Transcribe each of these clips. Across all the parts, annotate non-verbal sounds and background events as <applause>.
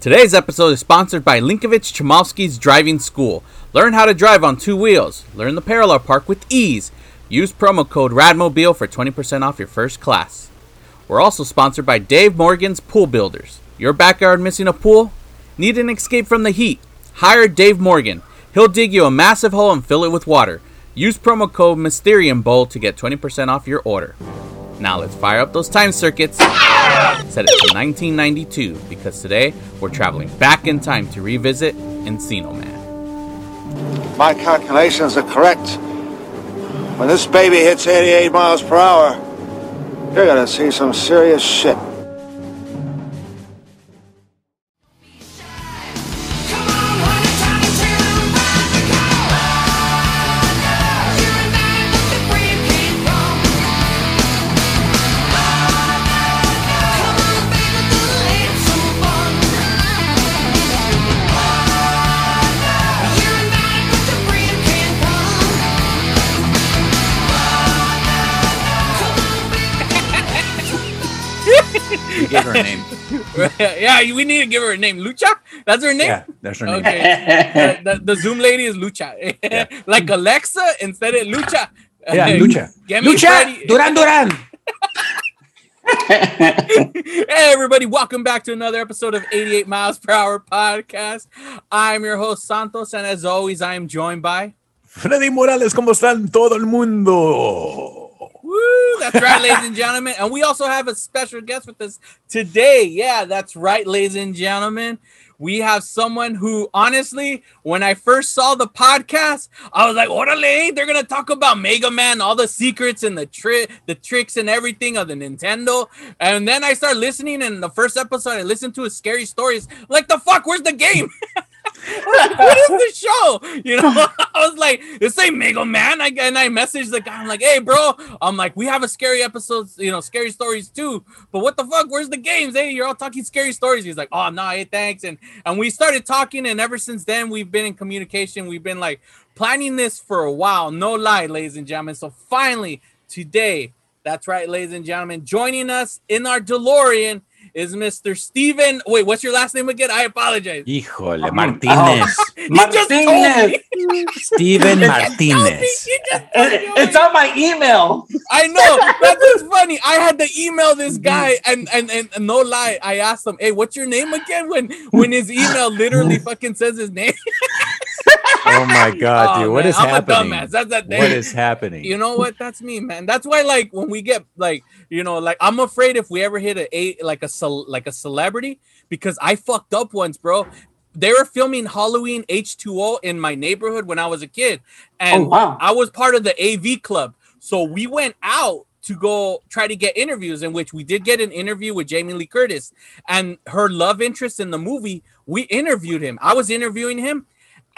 Today's episode is sponsored by Linkovich Chomovsky's Driving School. Learn how to drive on two wheels. Learn the parallel park with ease. Use promo code RADMOBILE for 20% off your first class. We're also sponsored by Dave Morgan's Pool Builders. Your backyard missing a pool? Need an escape from the heat? Hire Dave Morgan. He'll dig you a massive hole and fill it with water. Use promo code Mysterium Bowl to get 20% off your order. Now let's fire up those time circuits. Set it to 1992 because today we're traveling back in time to revisit Encino Man. My calculations are correct. When this baby hits 88 miles per hour, you're gonna see some serious shit. Yeah, we need to give her a name. Lucha? That's her name? Yeah, that's her name. Okay. the, the, Zoom lady is Lucha. <laughs> like Alexa instead of Lucha. Yeah, Lucha. Get me Duran Duran. <laughs> hey everybody, welcome back to another episode of 88 Miles Per Hour Podcast. I'm your host Santos, and as always, I am joined by Freddy Morales, ¿cómo están todo el mundo? Woo! That's right, <laughs> ladies and gentlemen. And we also have a special guest with us today. Yeah, that's right, ladies and gentlemen. We have someone who, honestly, when I first saw the podcast, I was like, "Orale!" They're gonna talk about Mega Man, all the secrets and the trick, the tricks and everything of the Nintendo." And then I started listening, and the first episode I listened to is scary stories. Like the fuck, where's the game? <laughs> what is the <laughs> show? You know, <laughs> I was like, this ain't Mega Man. I, and I messaged the guy. I'm like, hey, bro. I'm like, we have a scary episode, you know, scary stories too. But what the fuck? Where's the games? Hey, you're all talking scary stories. He's like, oh no, hey, thanks. And and we started talking, and ever since then, we've been in communication. We've been like planning this for a while. No lie, ladies and gentlemen. So finally, today, that's right, ladies and gentlemen, joining us in our DeLorean is Mr. Steven. Wait, what's your last name again? I apologize. Híjole, Martínez. He <laughs> <laughs> just told me. Steven Martínez. He just eh, told me. It's on my email. I know. That's what's funny. I had to email this guy, and, and and and no lie, I asked him, "Hey, what's your name again?" When when his email literally <laughs> fucking says his name. <laughs> Oh my God, Oh, dude. What man, is I'm a happening? dumbass. That's that What is happening? You know what? That's me, man. That's why, like, when we get like, you know, like, I'm afraid if we ever hit a eight, like a cel- like a celebrity, because I fucked up once, bro. They were filming Halloween H2O in my neighborhood when I was a kid, oh, and Oh, wow. I was part of the AV club. So we went out to go try to get interviews, in which we did get an interview with Jamie Lee Curtis and her love interest in the movie. We interviewed him. I was interviewing him,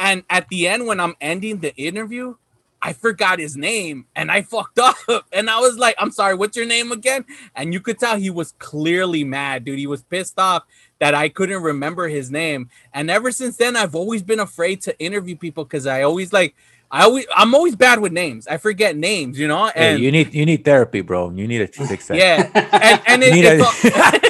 and at the end, when I'm ending the interview, I forgot his name and I fucked <laughs> up. And I was like, I'm sorry, what's your name again? And you could tell he was clearly mad, dude. He was pissed off that I couldn't remember his name. And ever since then, I've always been afraid to interview people because I always like, I always, I'm always bad with names. I forget names, you know? Hey, And you need you need therapy, bro. You need to fix that. yeah, and and <laughs> it, it's all- <laughs>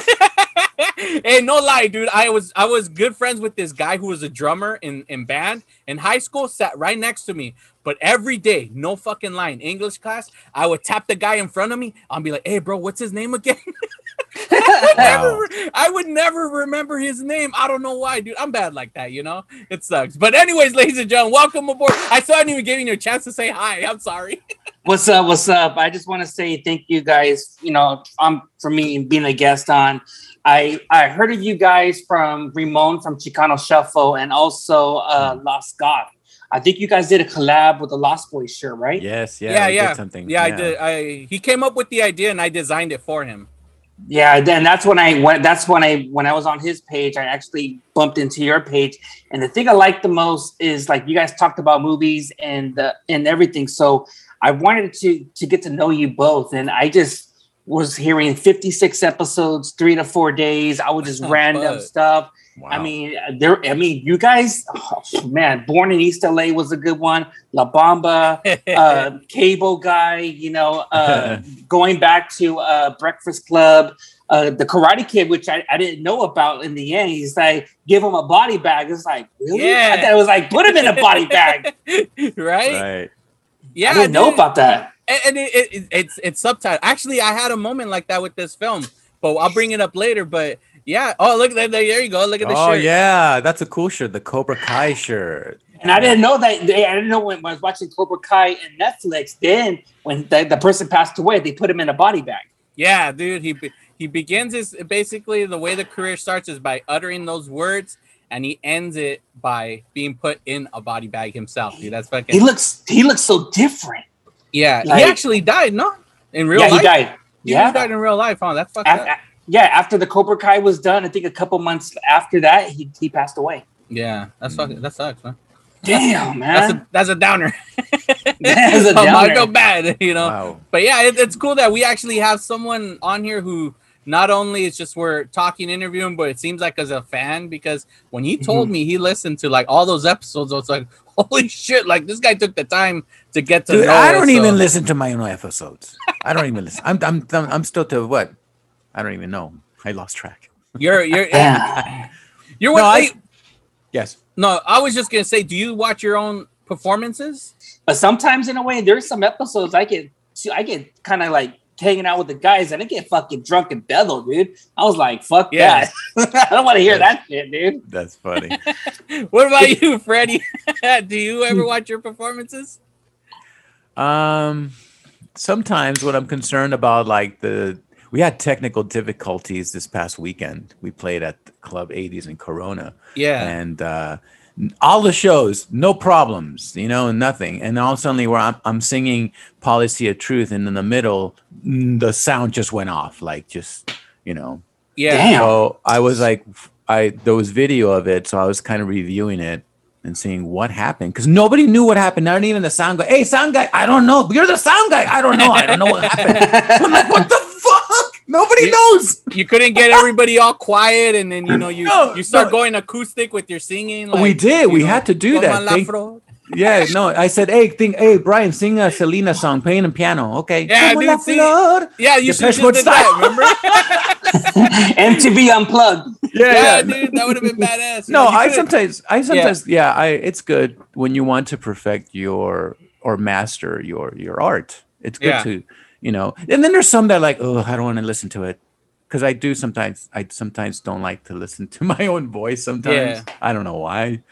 hey, no lie, dude. I was I was good friends with this guy who was a drummer in in band in high school. Sat right next to me, but every day, no fucking line, English class, I would tap the guy in front of me. I'll be like, "Hey, bro, what's his name again?" <laughs> I, would never, <laughs> I would never remember his name. I don't know why, dude. I'm bad like that, you know. It sucks. But anyways, ladies and gentlemen, welcome aboard. I still hadn't even given you a chance to say hi. I'm sorry. <laughs> What's up? What's up? I just want to say thank you guys. You know, um, for me being a guest on. I I heard of you guys from Ramon from Chicano Shuffle and also uh, Lost God. I think you guys did a collab with the Lost Boys shirt, right? Yes, yeah, yeah, we did yeah. something. Yeah, I did. I he came up with the idea and I designed it for him. Yeah, then that's when I went. That's when I when I was on his page, I actually bumped into your page. And the thing I like the most is like you guys talked about movies and the, and everything. So I wanted to to get to know you both, and I just was hearing 56 episodes, three to four days. I was just random Fuck. stuff. Wow. I mean, there. I mean, you guys, oh, man. Born in East LA was a good one. La Bamba, <laughs> uh, Cable Guy. You know, uh, <laughs> going back to uh, Breakfast Club. uh, the Karate Kid, which I, I didn't know about in the end. He's like, give him a body bag. It's like, really? Yeah. I thought it was like, put him in a body bag. <laughs> right? Right. Yeah, I didn't know about that. And, and it, it, it's it's subtitled. Actually, I had a moment like that with this film, but I'll bring it up later. But yeah, oh look there, there you go. Look at the Oh shirt. Oh yeah, that's a cool shirt. The Cobra Kai shirt. And I didn't know that. They, I didn't know when, when I was watching Cobra Kai and Netflix. Then, when the, the person passed away, they put him in a body bag. Yeah, dude. He he begins his basically the way the career starts is by uttering those words, and he ends it by being put in a body bag himself. Dude, that's fucking. He looks. He looks so different. Yeah, like- he actually died. No, in real life? yeah, life. he died. Dude, yeah, he died in real life. Huh? That's fucked Af- up. a- yeah. After the Cobra Kai was done, I think a couple months after that, he, he passed away. Yeah, that's fucking. Mm. That sucks, man. Damn, That's man. a that's a downer. That's a I might downer. <laughs> <laughs> go bad, <laughs> you know. Wow. But yeah, it, it's cool that we actually have someone on here who not only is just we're talking, interviewing, but it seems like as a fan because when he told Mm-hmm. me he listened to like all those episodes, I was like, <laughs> holy shit! Like this guy took the time to get to Dude, know. I don't so- even listen to my own episodes. I don't even listen. I'm I'm I'm still to what? I don't even know. I lost track. You're you're <laughs> Yeah. you're No, what? I- Yes. no, I was just gonna say, do you watch your own performances? But sometimes, in a way, there's some episodes I get, see I get kind of like hanging out with the guys, and I get fucking drunk and bezel, dude. I was like, "Fuck Yeah. that! <laughs> I don't want to hear that shit, dude." That's funny. <laughs> What about <laughs> you, Freddie? do you ever watch your performances? Um, sometimes when I'm concerned about like the we had technical difficulties this past weekend. We played at Club 80s in Corona, Yeah. and uh, n- all the shows, no problems, you know, nothing. And all suddenly, where I'm, I'm singing "Policy of Truth," and in the middle, mm, the sound just went off, like just you know. yeah. Damn. So I was like, I there was video of it, so I was kind of reviewing it and seeing what happened because nobody knew what happened. Not even the sound guy. Hey, sound guy, I don't know. You're the sound guy. I don't know. I don't know what happened. <laughs> I'm like, what the fuck? Nobody You- knows. you couldn't get everybody all quiet and then you know you No, you start no. going acoustic with your singing We did. We know, had to do that. la Thank- fro-" Yeah, no. I said, hey, think, hey, Brian, sing a Selena song, playing the piano. Okay. Yeah, Como dude, la see? flor. yeah you should Depeche have Mode did that style. remember <laughs> <laughs> MTV Unplugged. Yeah, yeah dude that would have been badass no know, i could've- sometimes i sometimes yeah. i it's good when you want to perfect your or master your your art it's good Yeah. to you know? And then there's some that are like oh i don't want to listen to it. Because i do sometimes i sometimes don't like to listen to <laughs> my own voice sometimes. Yeah. i don't know why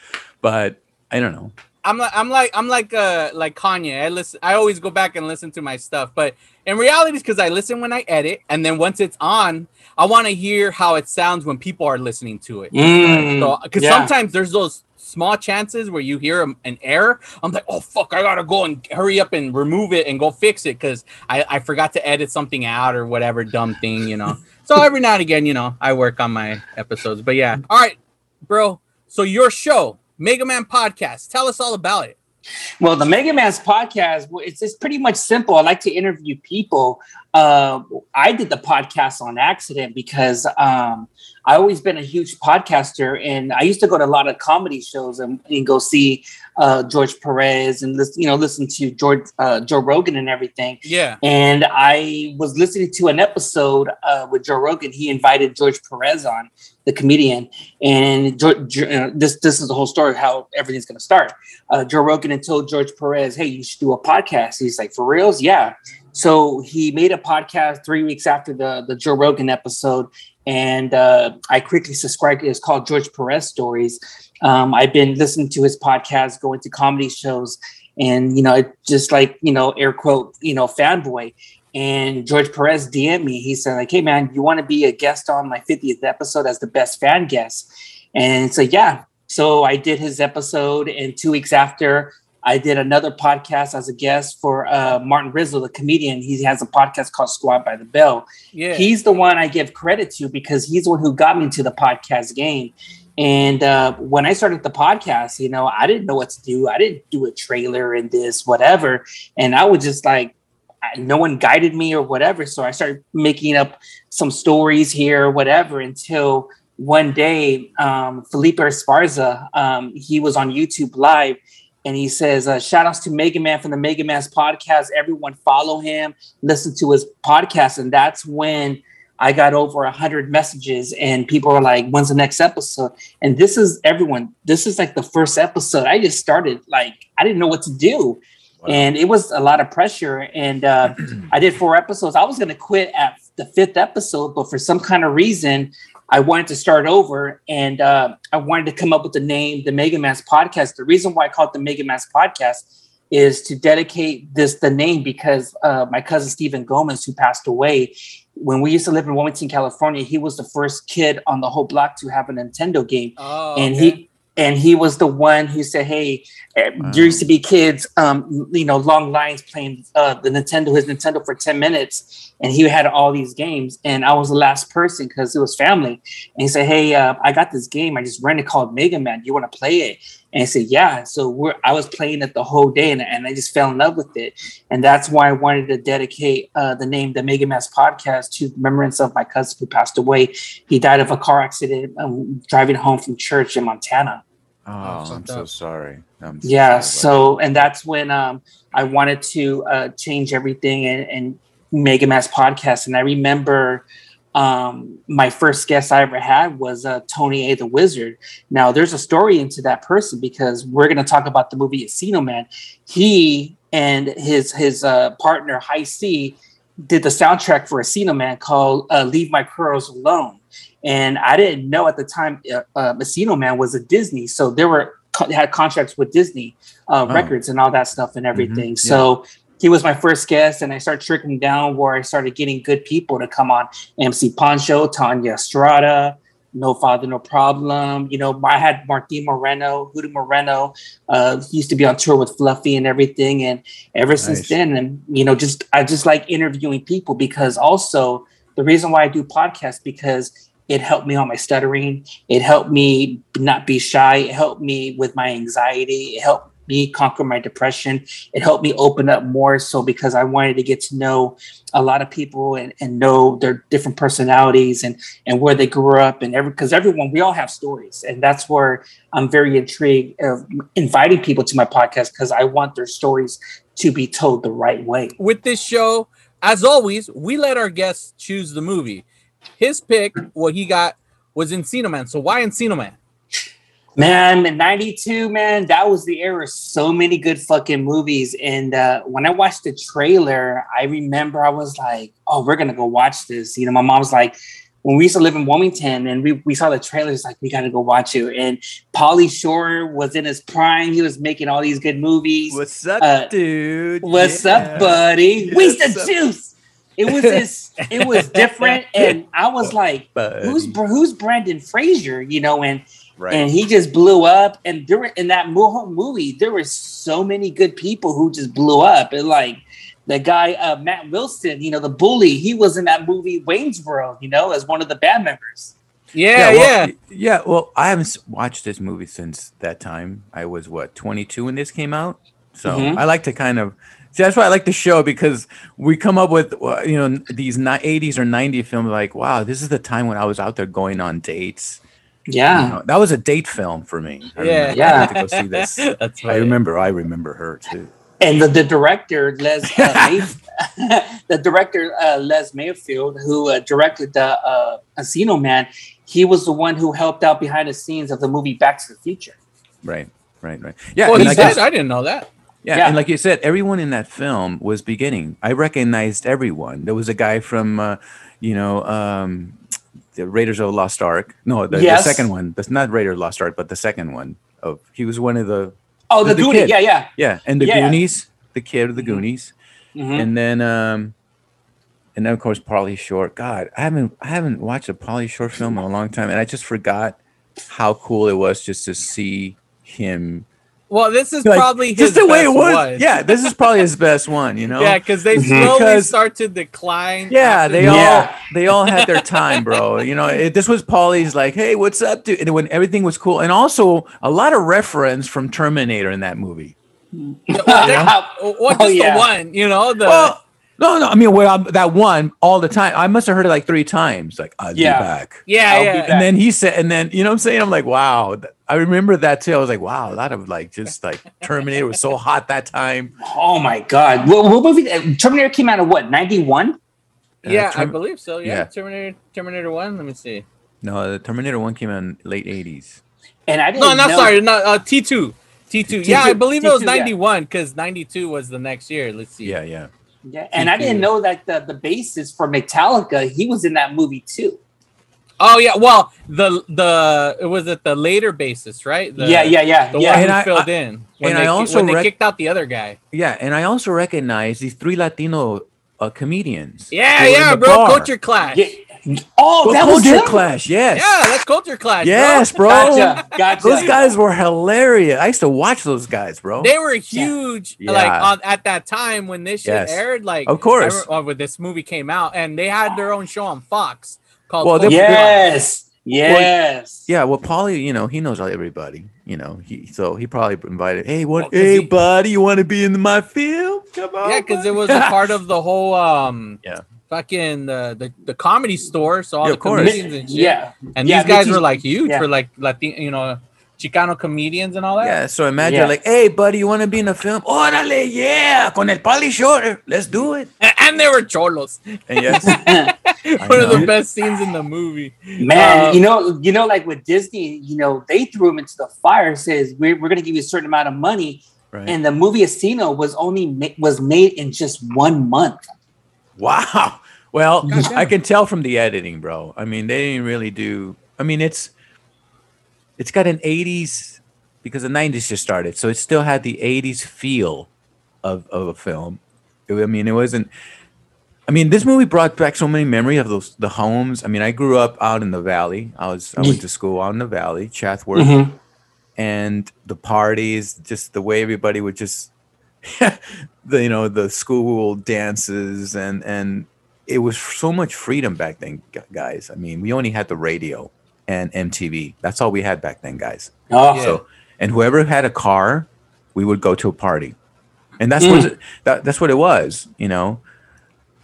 but i don't know I'm like I'm like I'm like uh like Kanye. I listen. I always go back and listen to my stuff, but in reality, it's because I listen when I edit, and then once it's on, I want to hear how it sounds when people are listening to it. Mm, So, because yeah. sometimes there's those small chances where you hear an error. I'm like, oh fuck, I gotta go and hurry up and remove it and go fix it because I, I forgot to edit something out or whatever dumb thing, you know. <laughs> so every now and again, you know, I work on my episodes. But yeah, all right, bro. So your show, Mega Man Podcast, tell us all about it. Well, the Mega Man's podcast, it's, it's pretty much simple. I like to interview people. Uh, I did the podcast on accident because um, I always been a huge podcaster, and I used to go to a lot of comedy shows and, and go see uh, George Perez and listen, you know, listen to George uh, Joe Rogan and everything. Yeah, And I was listening to an episode uh, with Joe Rogan. He invited George Perez on, the comedian, and George, uh, this this is the whole story of how everything's going to start. Uh, Joe Rogan had told George Perez, "Hey, you should do a podcast." He's like, "For reals? Yeah." So he made a podcast three weeks after the the Joe Rogan episode, and uh, I quickly subscribed. It's called George Perez Stories. Um, I've been listening to his podcast, going to comedy shows, and you know, just like you know, air quote, you know, fanboy. And George Perez DM me. He said, like, hey man, you want to be a guest on my 50th episode as the best fan guest? And so yeah. So I did his episode, and two weeks after, I did another podcast as a guest for uh, Martin Rizzo, the comedian. He has a podcast called Squad by the Bell. yeah. He's the one I give credit to because he's the one who got me into the podcast game. And uh, when I started the podcast, you know, I didn't know what to do. I didn't do a trailer and this, whatever. And I was just like, no one guided me or whatever. So I started making up some stories here or whatever until one day, um, Felipe Esparza, um, he was on YouTube Live and he says, uh, shout outs to Mega Man from the Mega Man's podcast. Everyone follow him, listen to his podcast. And that's when I got over a hundred messages, and people were like, "When's the next episode?" And this is everyone. This is like the first episode. I just started like I didn't know what to do, and it was a lot of pressure. And uh, <clears throat> I did four episodes. I was going to quit at the fifth episode, but for some kind of reason, I wanted to start over, and uh, I wanted to come up with the name, the Mega Mass Podcast. The reason why I call it the Mega Mass Podcast is to dedicate this the name because uh, my cousin Stephen Gomez, who passed away, when we used to live in Wilmington, California, he was the first kid on the whole block to have a Nintendo game, Oh, and okay. he and he was the one who said, "Hey, eh, Wow. there used to be kids, um, you know, long lines playing uh, the Nintendo, his Nintendo for ten minutes, and he had all these games, and I was the last person because it was family, and he said, "Hey, uh, I got this game. I just rented called Mega Man. Do you want to play it?" And I said, "Yeah." So we're I was playing it the whole day, and, and I just fell in love with it, and that's why I wanted to dedicate uh, the name the Mega Mass Podcast to the remembrance of my cousin who passed away. He died of a car accident um, driving home from church in Montana. Oh, I'm fucked so sorry. I'm so Yeah, sorry about so and that's when um I wanted to uh change everything and, and a Mass podcast. And I remember um my first guest I ever had was uh Tony A the Wizard. Now there's a story into that person because we're gonna talk about the movie Encino Man. He and his his uh partner Hi-C did the soundtrack for Encino Man called uh, Leave My Curls Alone. And I didn't know at the time uh, uh, Encino Man was a Disney. So there were had contracts with Disney uh, Oh. records and all that stuff and everything. yeah. So he was my first guest, and I started trickling down where I started getting good people to come on. MC Poncho, Tanya Estrada, No Father, No Problem. You know, I had Martin Moreno, Huda Moreno. Uh, he used to be on tour with Fluffy and everything. And ever since then, and you know, just I just like interviewing people because also the reason why I do podcasts because it helped me on my stuttering. It helped me not be shy. It helped me with my anxiety. It helped me conquer my depression. It helped me open up more. So because I wanted to get to know a lot of people and, and know their different personalities and and where they grew up and every because everyone we all have stories and that's where I'm very intrigued of inviting people to my podcast because I want their stories to be told the right way. with this show, as always, we let our guests choose the movie. His pick, what he got, was Encino Man. So why Encino Man? Man, 92, man, that was the era. of So many good fucking movies. And uh, when I watched the trailer, I remember I was like, oh, we're going to go watch this. You know, my mom's like, when we used to live in Wilmington and we, we saw the trailers, like, we got to go watch it. And Pauly Shore was in his prime. He was making all these good movies. What's up, Uh, dude? What's Yeah. up, buddy? Where's the juice? It was this. It was <laughs> different, and I was like, "Who's Buddy. who's Brendan Fraser?" You know, and right? and he just blew up. And there were in that mo- movie, there were so many good people who just blew up. And like the guy uh, Matt Wilson, you know, the bully, he was in that movie Wayne's World, you know, as one of the band members. Yeah, yeah. well, y- yeah. Well, I haven't watched this movie since that time. I was what 22 when this came out, so Mhm. I like to kind of. See, that's why I like the show because we come up with uh, you know these ni- 80s or 90s films. Like, wow, this is the time when I was out there going on dates. You Yeah. know, that was a date film for me. I Yeah. remember. I Yeah. went to go see <laughs> this. That's I remember. I remember her too. And the, the director Les uh, <laughs> May- <laughs> the director uh, Les Mayfield, who uh, directed the uh, Encino Man, he was the one who helped out behind the scenes of the movie Back to the Future. Right. Right. Right. Yeah. And he like said, I- I didn't know that. Yeah, Yeah. and like you said, everyone in that film was beginning. I recognized everyone. There was a guy from, uh, you know, um, the Raiders of Lost Ark. No, the, Yes. the second one. That's not Raiders of Lost Ark, but the second one. Of he was one of the Oh, the, The Goonies. kid. Yeah, yeah. yeah, and the Yeah. Goonies, the kid of the Mhm. Goonies, Mhm. and then um, and then of course Pauly Shore. God, I haven't I haven't watched a Pauly Shore film in a long time, and I just forgot how cool it was just to see him. Well, this is Like, probably his just the way it was. one. Yeah, this is probably his best one. You know. <laughs> Yeah, because they Mhm. slowly Because- start to decline. Yeah, they the- all Yeah. they all had their time, bro. <laughs> You know, it, this was Pauly's like, "Hey, what's up, dude?" And when everything was cool, and also a lot of reference from Terminator in that movie. Well, they- well, just Oh, yeah. the one, you know. The well, no, no, I mean, well, that one all the time. I must have heard it like three times. Like, I'll Yeah. be back. yeah, I'll be yeah. back. And then he said, and then you know what I'm saying? I'm like, wow. th- I remember that too. I was like, wow, a lot of like just like Terminator was so hot that time. Oh my God! What, what movie? uh, Terminator came out of what? Ninety one. Uh, yeah, I believe so. Yeah, yeah. Terminator Terminator One. Let me see. No, the Terminator One came out in late '80s. And I didn't No, not know- sorry, not uh, T two. T two. Yeah, I believe it was T2, yeah. ninety one because ninety two was the next year. Let's see. Yeah, yeah. Yeah, and I didn't know that the, the bassist for Metallica, he was in that movie too. Oh yeah. Well, the the it was at the later basis, right? The, yeah, yeah, yeah, The yeah. one And who I- filled I- in when and they, I also when they rec- kicked out the other guy. Yeah, and I also recognize these three Latino uh, comedians. Yeah, who were in yeah, bro. bar. Culture clash. Yeah. Oh, Well, that was Culture him? Clash, yes. Yeah, that's culture clash. yes, bro. Gotcha, gotcha. Those guys were hilarious. I used to watch those guys, bro. They were huge, Yeah. like on, at that time when this shit Yes. aired. Like, Of course. I remember- uh, when this movie came out, and they had their own show on Fox called. Well, Culture they- Clash. Yes, yes. yeah, well, Pauly, you know, he knows everybody. You know, he so he probably invited. Hey, what? Well, 'cause hey, he- buddy, you want to be in my film? Come on. Yeah, because it was a <laughs> part of the whole um Yeah. Fucking the the, the comedy store. So all Yeah, the comedians and shit. Yeah, And Yeah, these guys Mickey- were like huge yeah. for like Latin, you know, Chicano comedians and all that. Yeah, so imagine Yeah. like, hey, buddy, you want to be in a film? Órale, yeah, con el Pauly Shore. Let's do it. And, <laughs> and they were cholos. And yes, <laughs> One of the best scenes in the movie. man. Uh, you know, you know, like with Disney, you know, they threw him into the fire. Says we're, we're going to give you a certain amount of money, right. and the movie Asino was only ma- was made in just one month. Wow. Well, Goddamn. I can tell from the editing, bro. I mean, they didn't really do. I mean, it's it's got an '80s because the '90s just started, so it still had the '80s feel of of a film. It- I mean, it wasn't. I mean, this movie brought back so many memory of those the homes. I mean, I grew up out in the valley. I was I went to school out in the valley, Chatsworth, Mhm. and the parties, just the way everybody would just, <laughs> the you know the school dances and and it was so much freedom back then, guys. I mean, we only had the radio and MTV. That's all we had back then, guys. Oh. So, and whoever had a car, we would go to a party, and that's Mm. what it, that, that's what it was, you know.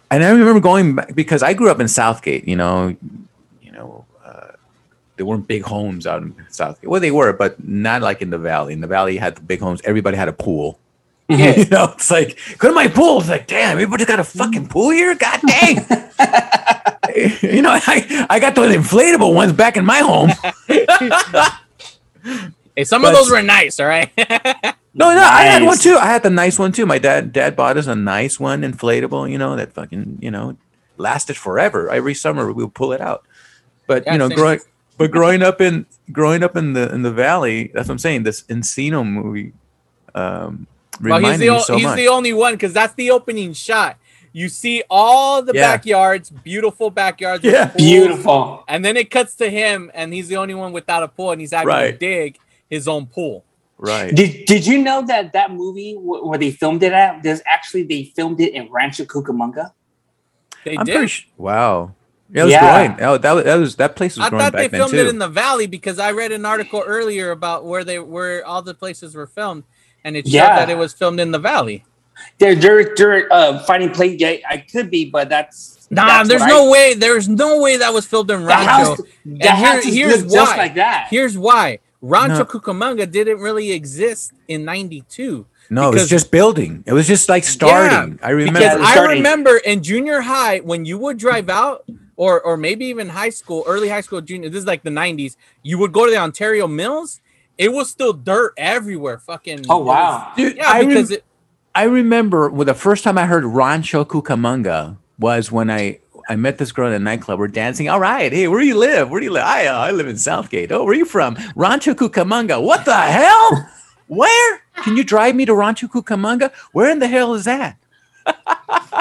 And I remember going back because I grew up in Southgate, you know, you know, uh, there weren't big homes out in Southgate. Well, they were, but not like in the valley. In the valley, you had the big homes. Everybody had a pool. Mhm. <laughs> you know, it's like go to my pool. It's like, damn, everybody got a fucking pool here. God dang. <laughs> you know, I, I got those inflatable ones back in my home. <laughs> Hey, some But- of those were nice, all right. No, no, I had one too. I had the nice one too. My dad dad bought us a nice one, inflatable. You know that fucking you know lasted forever. Every summer we would pull it out. But Yeah, you know, growing but growing up in growing up in the in the valley, that's what I'm saying. This Encino movie um, well, he's the me so he's much. the only one because that's the opening shot. You see all the Yeah. backyards, beautiful backyards. Yeah. pools, beautiful. And then it cuts to him, and he's the only one without a pool, and he's having to dig his own pool. right. Did Did you know that that movie wh- where they filmed it at? There's actually they filmed it in Rancho Cucamonga. They I'm did. pretty sure. Wow. Yeah, it was Yeah. growing. Oh, that was, that was that place was I growing thought back they then filmed too. it in the valley because I read an article earlier about where they where all the places were filmed, and it showed Yeah. that it was filmed in the valley. They're they're, they're uh, fighting play. Yeah, I could be, but that's Nah, that's there's no I- way. There's no way that was filmed in The Rancho. house, the And here- here's look just why. like that. Here's why. Rancho No. Cucamonga didn't really exist in '92. no, it was because- just building. It was just like starting. I remember. Because I remember in junior high when you would drive out, or or maybe even high school, early high school, junior. This is like the '90s. You would go to the Ontario Mills. It was still dirt everywhere. Fucking. Oh it was- wow! Dude, yeah, I rem- because it, I remember well, the first time I heard Rancho Cucamonga was when I I met this girl in a nightclub. We're dancing. All right, hey, where do you live? Where do you live? I uh, I live in Southgate. Oh, where are you from? Rancho Cucamonga. What the <laughs> hell? Where? Can you drive me to Rancho Cucamonga? Where in the hell is that? all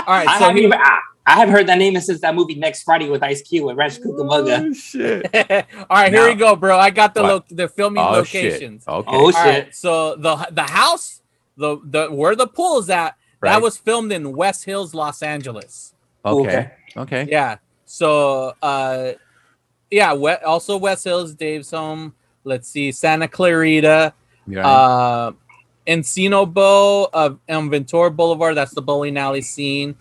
right. I So haven't he, even. I, I haven't heard that name since that movie Next Friday with Ice Cube at Rancho Cucamonga. Oh, shit. <laughs> all right, here we go, bro. I got the lo- the filming Oh locations. shit. Okay. Oh shit! right, so the the house, the the where the pool is at, that was filmed in West Hills, Los Angeles. okay. Okay. Yeah. So uh yeah, we- also West Hills, Dave's home. Let's see, Santa Clarita, Right. uh Encino Bow of um, Ventura Boulevard. That's the bowling alley scene.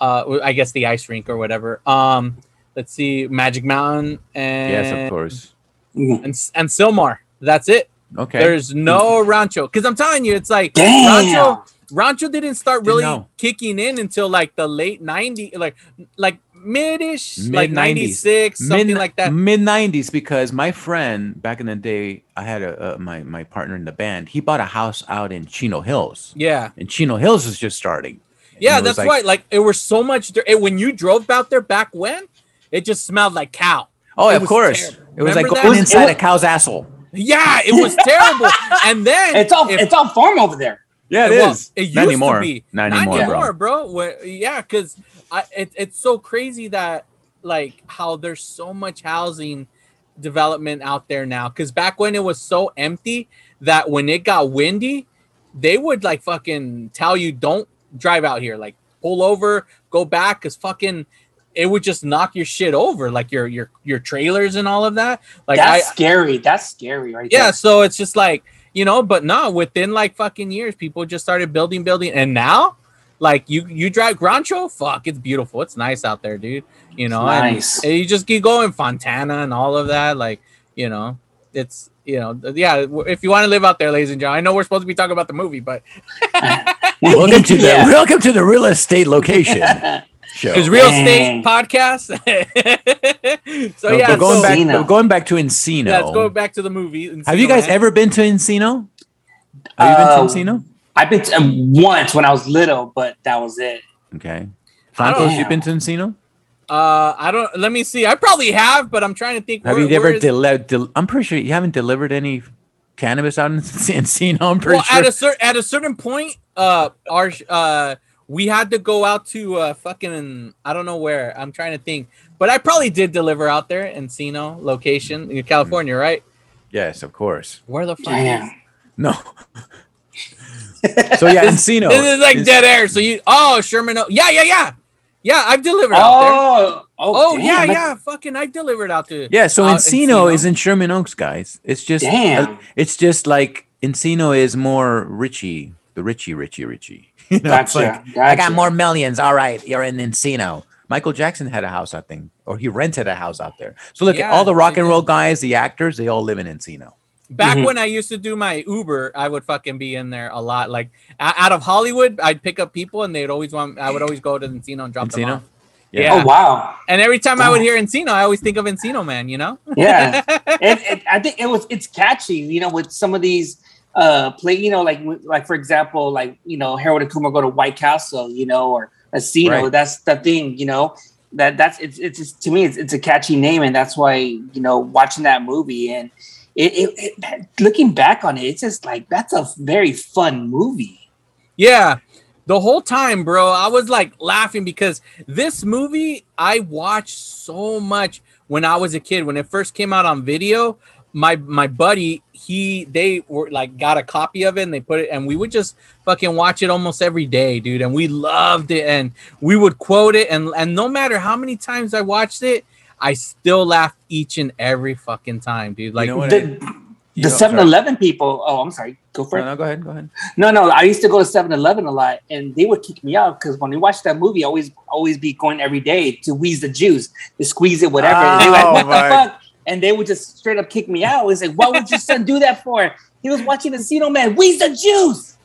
Uh I guess the ice rink or whatever. Um let's see, Magic Mountain and yes, of course. And, and Sylmar. That's it. Okay. There's no Rancho. Because I'm telling you, it's like Damn. Rancho Rancho didn't start Didn't really know. kicking in until like the late 90s, like like mid-ish, Mid like 96, something like that. Mid nineties, because my friend back in the day, I had a, uh my my partner in the band. He bought a house out in Chino Hills, Yeah. and Chino Hills was just starting. Yeah, And it was that's like- why. Like, it was so much. it- when you drove out there back when, it just smelled like cow. Oh, It of course, terrible. it was like going that? inside It a cow's asshole. Yeah, it was terrible. <laughs> and then It's all if- it's all farm over there. Yeah, well, It used Not anymore. to be. Not anymore, bro. bro. Where- yeah, because I it, it's so crazy that like how there's so much housing development out there now. Because back when it was so empty that when it got windy, they would like fucking tell you don't drive out here. Like pull over, go back, because fucking it would just knock your shit over, like your your your trailers and all of that. Like That's I, scary. That's scary, right yeah there. so it's just like you know but no within like fucking years people just started building building and now like you you drive Grancho fuck it's beautiful it's nice out there dude you know and- Nice. and, you just keep going Fontana and all of that like you know it's you know yeah if you want to live out there ladies and gentlemen I know we're supposed to be talking about the movie but <laughs> Welcome to the Yeah. welcome to the real estate location <laughs> show. it's real estate podcast <laughs> so So, yeah but going so, back, Encino. but going back to Encino. yeah, let's go back to the movie Have you guys Man. ever been to Encino? Have you been to Encino? I've been to, um, once when I was little, but that was it. Okay. I don't- Santos, you been to Encino? Uh I don't let me see I probably have but I'm trying to think Have where- you ever delivered? del- I'm pretty sure you haven't delivered any cannabis out in Encino. <laughs> I'm pretty well, sure. at a certain at a certain point, uh, our uh, we had to go out to uh, fucking I don't know where. I'm trying to think, but I probably did deliver out there in Encino location in California, right? yes, of course. Where the fuck? Damn. Is, No. <laughs> so yeah, Encino. this is like is- dead air. So you, oh Sherman, O- yeah, yeah, yeah, yeah. I've delivered out there. Oh, oh, Oh damn, yeah, that- yeah. Fucking, I've delivered out to. Yeah, so uh, Encino, is in Sherman Oaks, guys. It's just Damn. it's just like Encino is more Richie, the Richie, Richie, Richie. <laughs> You know, Gotcha, like, I got more millions. All right, you're in Encino. Michael Jackson had a house, I think, or he rented a house out there. So look, Yeah, all the rock and roll guys, the actors, they all live in Encino. Back Mhm. when I used to do my Uber, I would fucking be in there a lot. Like out of Hollywood, I'd pick up people, and they'd always want. I would always go to Encino and drop them Encino? off. Yeah. Yeah. Oh wow. And every time I would hear Encino, I always think of Encino Man. You know? Yeah. <laughs> it, it, I think it was it's catchy, you know, with some of these uh play, you know, like like for example, like you know, Harold and Kumar go to White Castle, you know, or Casino. Right. That's the thing, you know. That that's it's it's just, to me it's, it's a catchy name, and that's why you know watching that movie and it, it, it looking back on it, it's just like that's a very fun movie. Yeah. The whole time, bro, I was like laughing because this movie I watched so much when I was a kid. When it first came out on video, my my buddy, he they were like got a copy of it and they put it and we would just fucking watch it almost every day, dude. And we loved it and we would quote it and and no matter how many times I watched it, I still laugh each and every fucking time, dude. Like know what? The, You the 7 Eleven people, oh, I'm sorry, go for No, it. no, go ahead, go ahead. No, no, I used to go to 7-Eleven a lot, and they would kick me out because when we watched that movie, I always always be going every day to wheeze the juice, to squeeze it, whatever. and they were like, Oh, what my- the fuck? And they would just straight up kick me out. It's like, what would your son do that for? He was watching Encino Man, wheeze the juice.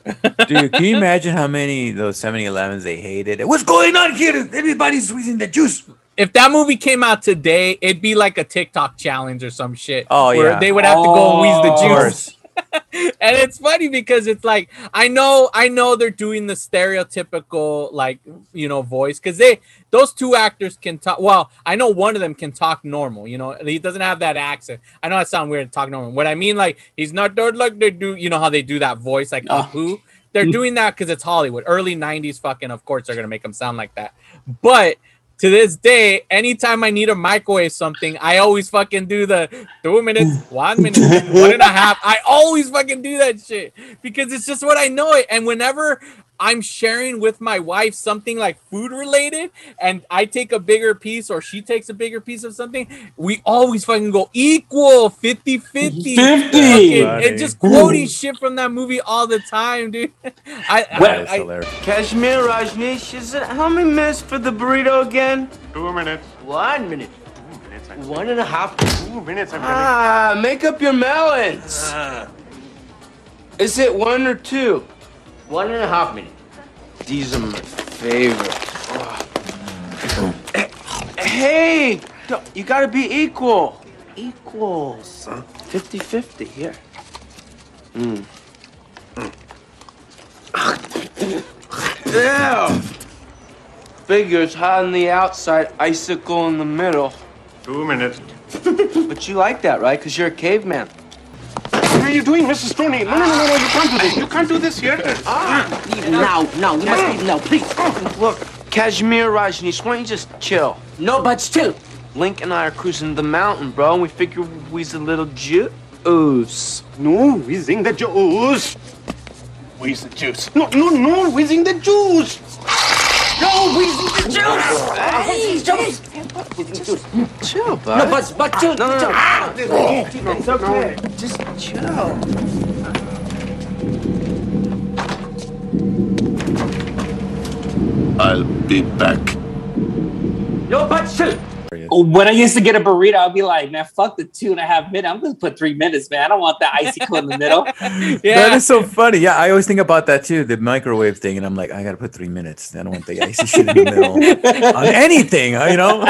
Dude, can you imagine how many of those 7-Elevens they hated? What's going on here? Everybody's squeezing the juice. If that movie came out today, it'd be like a TikTok challenge or some shit. Oh, where yeah. They would have to go and wheeze the Oh. juice. <laughs> and it's funny because it's like I know I know they're doing the stereotypical like you know voice because they those two actors can talk well I know one of them can talk normal you know he doesn't have that accent I know that sound weird to talk normal what I mean like he's not there like they do you know how they do that voice like Oh. Apu they're doing that because it's Hollywood early 90s fucking of course they're gonna make them sound like that but to this day, anytime I need to microwave something, I always fucking do the two minutes, one minute, one and a half. I always fucking do that shit because it's just what I know it. And whenever I'm sharing with my wife something like food related and I take a bigger piece or she takes a bigger piece of something, we always fucking go equal 50 50. 50. And just quoting shit from that movie all the time, dude. <laughs> I, I, Well, That's I, hilarious. Kashmir, Rajneesh, is it how many minutes for the burrito again? Two minutes. One minute. Two minutes. I'm One and a half. Two minutes. I'm ready. Ah, make up your melons. Is it one or two? One and a half minute. These are my favorite. Hey, you gotta be equal. Equals. 50 50 here. Mm. Ew. Figures hot on the outside, icicle in the middle. Two minutes. But you like that, right? Because you're a caveman. What are you doing, Mrs. Stoney? No, no, no, no, no, you can't do this. You can't do this here. Ah. Now, now, you must leave now, please. Look, Kashmir Rajneesh, why don't you just chill? No buts too. Link and I are cruising the mountain, bro, and we figure we's a little juice. No, whizzing the juice. Where's the juice? No, no, no, whizzing the juice. No, whizzing the juice. Hey, Juice. Chill, bud. No buts, but too. No, no, no. Ah! It's okay. Just chill. I'll be back. No buts too. <laughs> When I used to get a burrito, I'd be like, man, fuck the two and a half minutes. I'm gonna put three minutes, man. I don't want that icicle in the middle. <laughs> That Yeah. is so funny. Yeah, I always think about that too, the microwave thing, and I'm like, I gotta put three minutes. I don't want the icy shit in the middle <laughs> on anything, you know.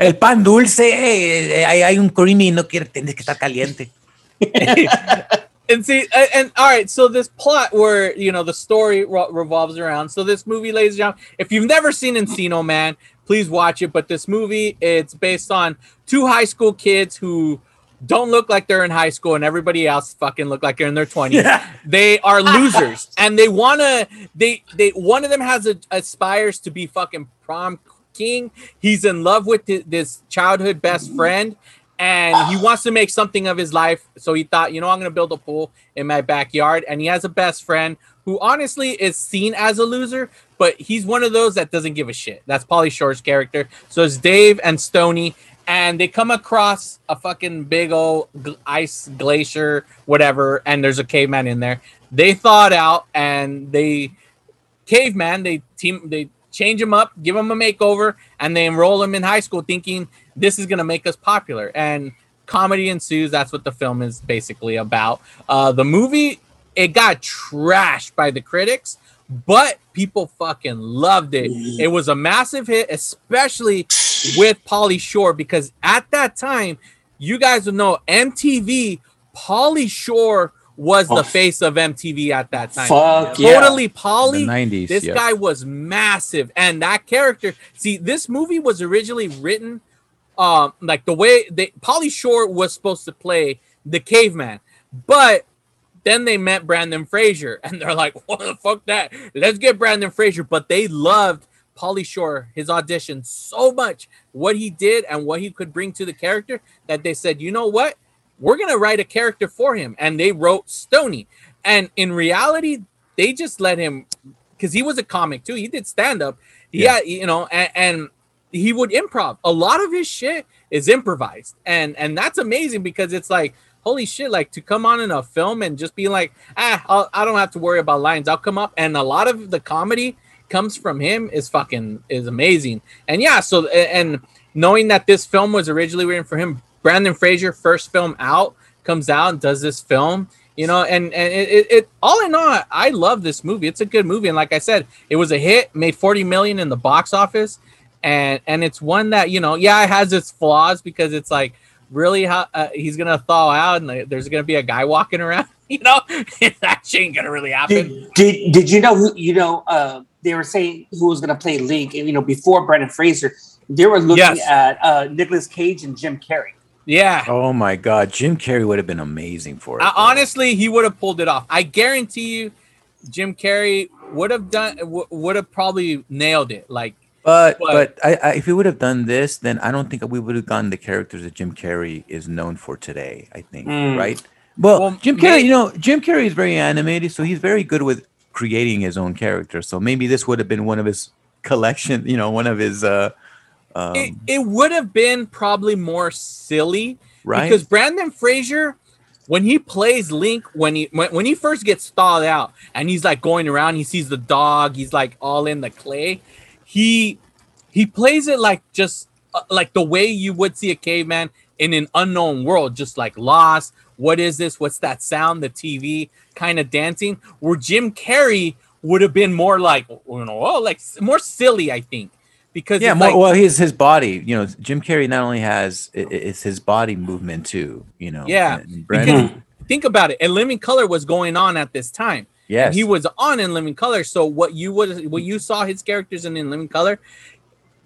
El pan dulce, eh, eh, hay, hay un creamy, no quiere, tienes que estar caliente. and see and, and all right so this plot where you know the story ro- revolves around so this movie ladies and gentlemen if you've never seen encino man please watch it. But this movie it's based on two high school kids who don't look like they're in high school and everybody else fucking look like they're in their 20s Yeah. <laughs> they are losers. <laughs> And they want to they they one of them has a, aspires to be fucking prom king. He's in love with thi- this childhood best friend and he wants to make something of his life. So he thought you know i'm going to build a pool in my backyard. And he has a best friend who honestly is seen as a loser but he's one of those that doesn't give a shit. That's pauly shore's character. So it's dave and stony and they come across a fucking big old gl- ice glacier whatever and there's a caveman in there. They thawed out and they caveman they team they change him up give him a makeover and they enroll him in high school thinking this is to make us popular. And comedy ensues. That's what the film is basically about. Uh the movie it got trashed by the critics but people fucking loved it it was a massive hit especially with pauly shore because at that time you guys would know mtv pauly shore was the Oh. face of mtv at that time Fuck yeah. totally Pauly. 90s, This yep. guy was massive, and that character. See, this movie was originally written, um, like the way they Pauly Shore was supposed to play the caveman, but then they met Brendan Fraser, <laughs> and they're like, "What the fuck that? Let's get Brendan Fraser." But they loved Pauly Shore, his audition so much, what he did and what he could bring to the character, that they said, "You know what? We're gonna write a character for him," and they wrote Stony. And in reality, they just let him because he was a comic too. He did stand up. Yeah, you know, and, and he would improv. A lot of his shit is improvised, and and that's amazing because it's like holy shit, like to come on in a film and just be like, ah, I'll, I don't have to worry about lines. I'll come up, and a lot of the comedy comes from him is fucking is amazing. And yeah, so and knowing that this film was originally written for him, Brendan Fraser first film out comes out and does this film you know and and it, it, it all in all i love this movie it's a good movie and like i said it was a hit made 40 million in the box office and and it's one that you know yeah it has its flaws because it's like really how uh, he's gonna thaw out and like, there's gonna be a guy walking around <laughs> you know <laughs> that shit ain't gonna really happen Did, did did you know who you know uh they were saying who was gonna play Link and you know before Brendan Fraser they were looking Yes. at uh Nicolas Cage and Jim Carrey. yeah Oh my God, Jim Carrey would have been amazing for it. I, honestly he would have pulled it off i guarantee you jim carrey would have done w- would have probably nailed it like But But- but I, I, if we would have done this, then I don't think we would have gotten the characters that Jim Carrey is known for today. I think, Mm. right? Well, Well, Jim Carrey, may- you know, Jim Carrey is very animated, so he's very good with creating his own character. So maybe this would have been one of his collection, you know, one of his uh, um, it, it would have been probably more silly right? because Brendan Fraser, when he plays Link, when he when, when he first gets thawed out and he's like going around, he sees the dog, he's like all in the clay. He he plays it like just uh, like the way you would see a caveman in an unknown world, just like lost. What is this? What's that sound? The TV kind of dancing. Where Jim Carrey would have been more like you know, oh, like more silly, I think because yeah, more, like- well, his his body. You know, Jim Carrey not only has it's his body movement too. You know. Yeah, and because think about it. In Living Color was going on at this time. Yes. And he was on in Living Color. So what you would what you saw his characters in in Living Color,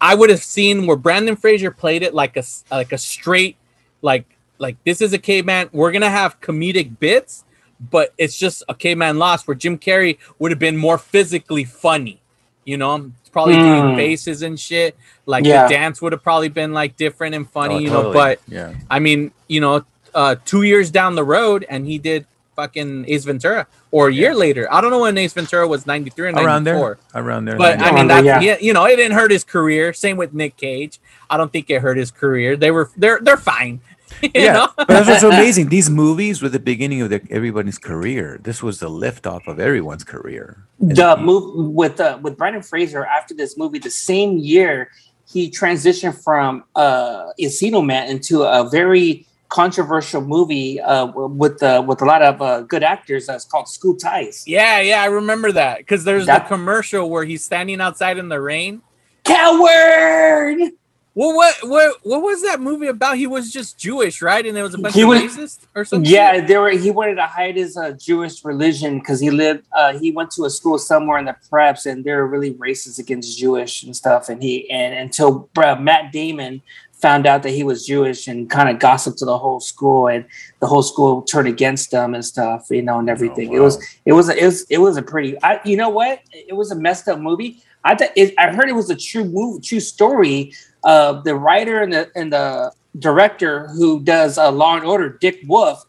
I would have seen where Brendan Fraser played it like a like a straight like like this is a caveman. We're gonna have comedic bits, but it's just a caveman lost. Where Jim Carrey would have been more physically funny. You know, probably doing Hmm. faces and shit. Like Yeah. the dance would have probably been like different and funny. Oh, you know, but yeah. I mean, you know, uh, two years down the road, and he did fucking Ace Ventura, or a year later. I don't know when Ace Ventura was ninety three or ninety Around there. Around there. But I mean, there, that, yeah. yeah. you know, it didn't hurt his career. Same with Nic Cage. I don't think it hurt his career. They were they're they're fine. <laughs> you yeah, know? but that's what's so <laughs> amazing. These movies were the beginning of the, everybody's career. This was the liftoff of everyone's career. the move with uh, with Brendan Fraser after this movie, the same year he transitioned from uh, Encino Man into a very controversial movie uh, with uh, with a lot of uh, good actors. That's called School Ties. Yeah, yeah, I remember that because there's That- the commercial where he's standing outside in the rain. Coward. Well, what what what was that movie about? He was just Jewish, right? And there was a bunch He of was- racist or something. Yeah, there were. He wanted to hide his uh, Jewish religion because he lived. Uh, he went to a school somewhere in the preps, and they were really racist against Jewish and stuff. And he and until uh, Matt Damon found out that he was Jewish and kind of gossiped to the whole school, and the whole school turned against him and stuff. You know, and everything. It was. It was. A, it was. It was a pretty. I, you know what? It was a messed up movie. I thought. It, I heard it was a true movie, true story. of the writer and the and the director who does uh, Law and Order, Dick Wolf,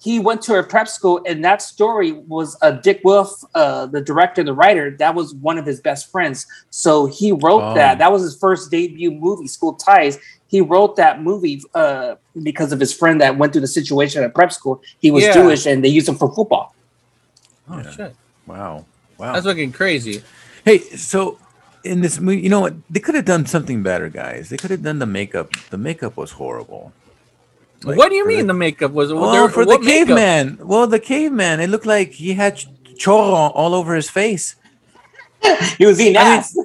he went to a prep school, and that story was uh, Dick Wolf, uh, the director, and the writer. That was one of his best friends. So he wrote Oh. that. That was his first debut movie, School Ties. He wrote that movie uh, because of his friend that went through the situation at prep school. He was Yeah. Jewish, and they used him for football. Oh shit, Wow. Wow. that's fucking crazy. Hey, so in this movie, you know what? They could have done something better, guys. They could have done the makeup. The makeup was horrible. Like, what do you mean the- the makeup was? Well, there- for the makeup? caveman. Well, the caveman. It looked like he had ch- chorro all over his face. <laughs> He was eating I mean, ass.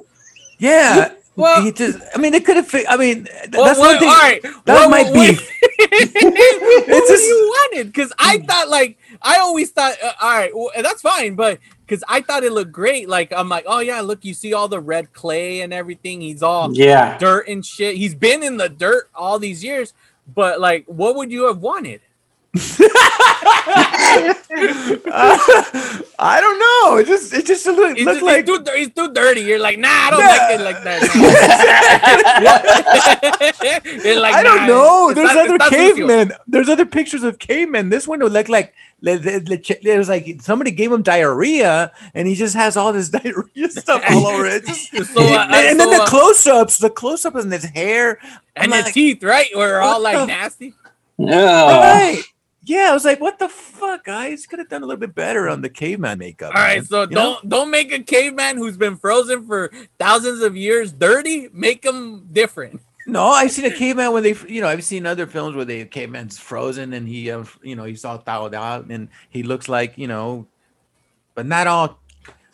Yeah. Well- he just. I mean, they could have. I mean, th- Well, that's one thing. all right. That What- might what- be. <laughs> what It's do just- you wanted? Because I thought like I always thought, uh, all right, well, that's fine, but because I thought it looked great. Like I'm like, oh yeah, look, you see all the red clay and everything. He's all Yeah. dirt and shit. He's been in the dirt all these years, but like, what would you have wanted? <laughs> <laughs> I don't know. It just. It just looked, He's, looked he's like. too, dir- he's too dirty. You're like, nah, I don't Nah. like it like that. <laughs> You're like, I don't "Nah, know. There's not- other it's not sucio." cavemen. There's other pictures of cavemen. This one would look like it was like somebody gave him diarrhea, and he just has all this <laughs> diarrhea stuff all over it. Just- So, uh, and, and then so, the uh, close-ups, the close-up in his hair, and I'm the like, teeth, right? Were all like the- nasty. No. right? Yeah, I was like, what the fuck, guys? Could have done a little bit better on the caveman makeup. All right, man. so You don't don't make a caveman who's been frozen for thousands of years dirty. Make him different. No, I've seen a caveman when they, you know, I've seen other films where the caveman's frozen and he, uh, you know, he's all thawed out and he looks like, you know, but not all,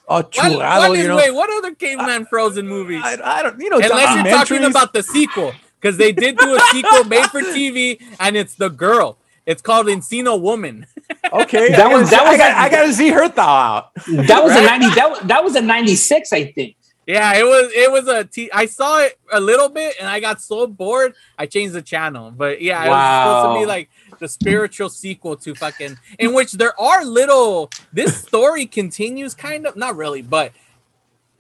all What, churrado, what you know. wait, what other caveman frozen movies? I, I don't, you know, Unless you're talking about the sequel, because they did do a sequel made for TV, and it's the girl. It's called Encino Woman. <laughs> Okay, That was- gotta- that I was- got, I got to see her thaw out. That was a ninety. That was, that was a ninety six, I think. Yeah, it was it was a T. I saw it a little bit, and I got so bored, I changed the channel. But yeah, it was supposed to be like the spiritual sequel to fucking, in which there are little. This story continues, kind of, not really, but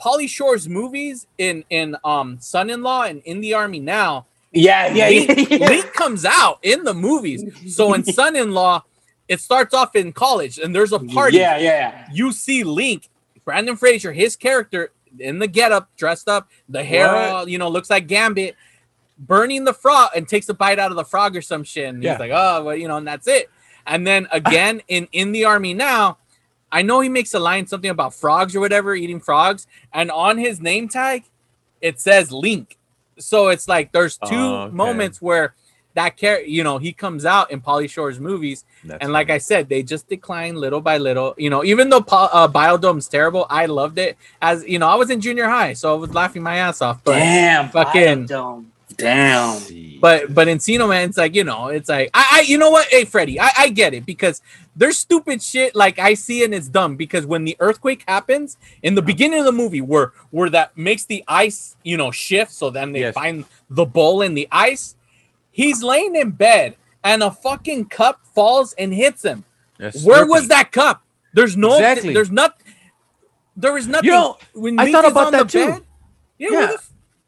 Pauly Shore's movies in in um Son-in-Law and In the Army Now. Yeah, yeah, Link, <laughs> yeah. Link comes out in the movies. So in <laughs> Son-in-Law, it starts off in college, and there's a party Yeah, yeah. you see Link, Brendan Fraser, his character in the getup, dressed up, the hair, all, you know, looks like Gambit, burning the frog and takes a bite out of the frog or some shit. And Yeah. he's like, oh, well, you know, and that's it. And then again <laughs> in in the army now, I know he makes a line something about frogs or whatever, eating frogs, and on his name tag, it says Link. So it's like there's two Oh, okay. moments where that character, you know, he comes out in Pauly Shore's movies, That's and like I said, they just decline little by little. You know, even though Paul, uh, Biodome's terrible, I loved it. As you know, I was in junior high, so I was laughing my ass off. But Damn, fucking- Biodome. Damn. but but Encino Man, it's like you know, it's like I, I you know what? Hey, Freddie, I, I get it because there's stupid shit like I see and it's dumb because when the earthquake happens in the beginning of the movie, where where that makes the ice you know shift, so then they Yes. find the bowl in the ice. He's laying in bed and a fucking cup falls and hits him. That's Where was that cup? There's no. Exactly. There's not. There is nothing. You know, when I thought about on that too. bed- yeah, Yeah.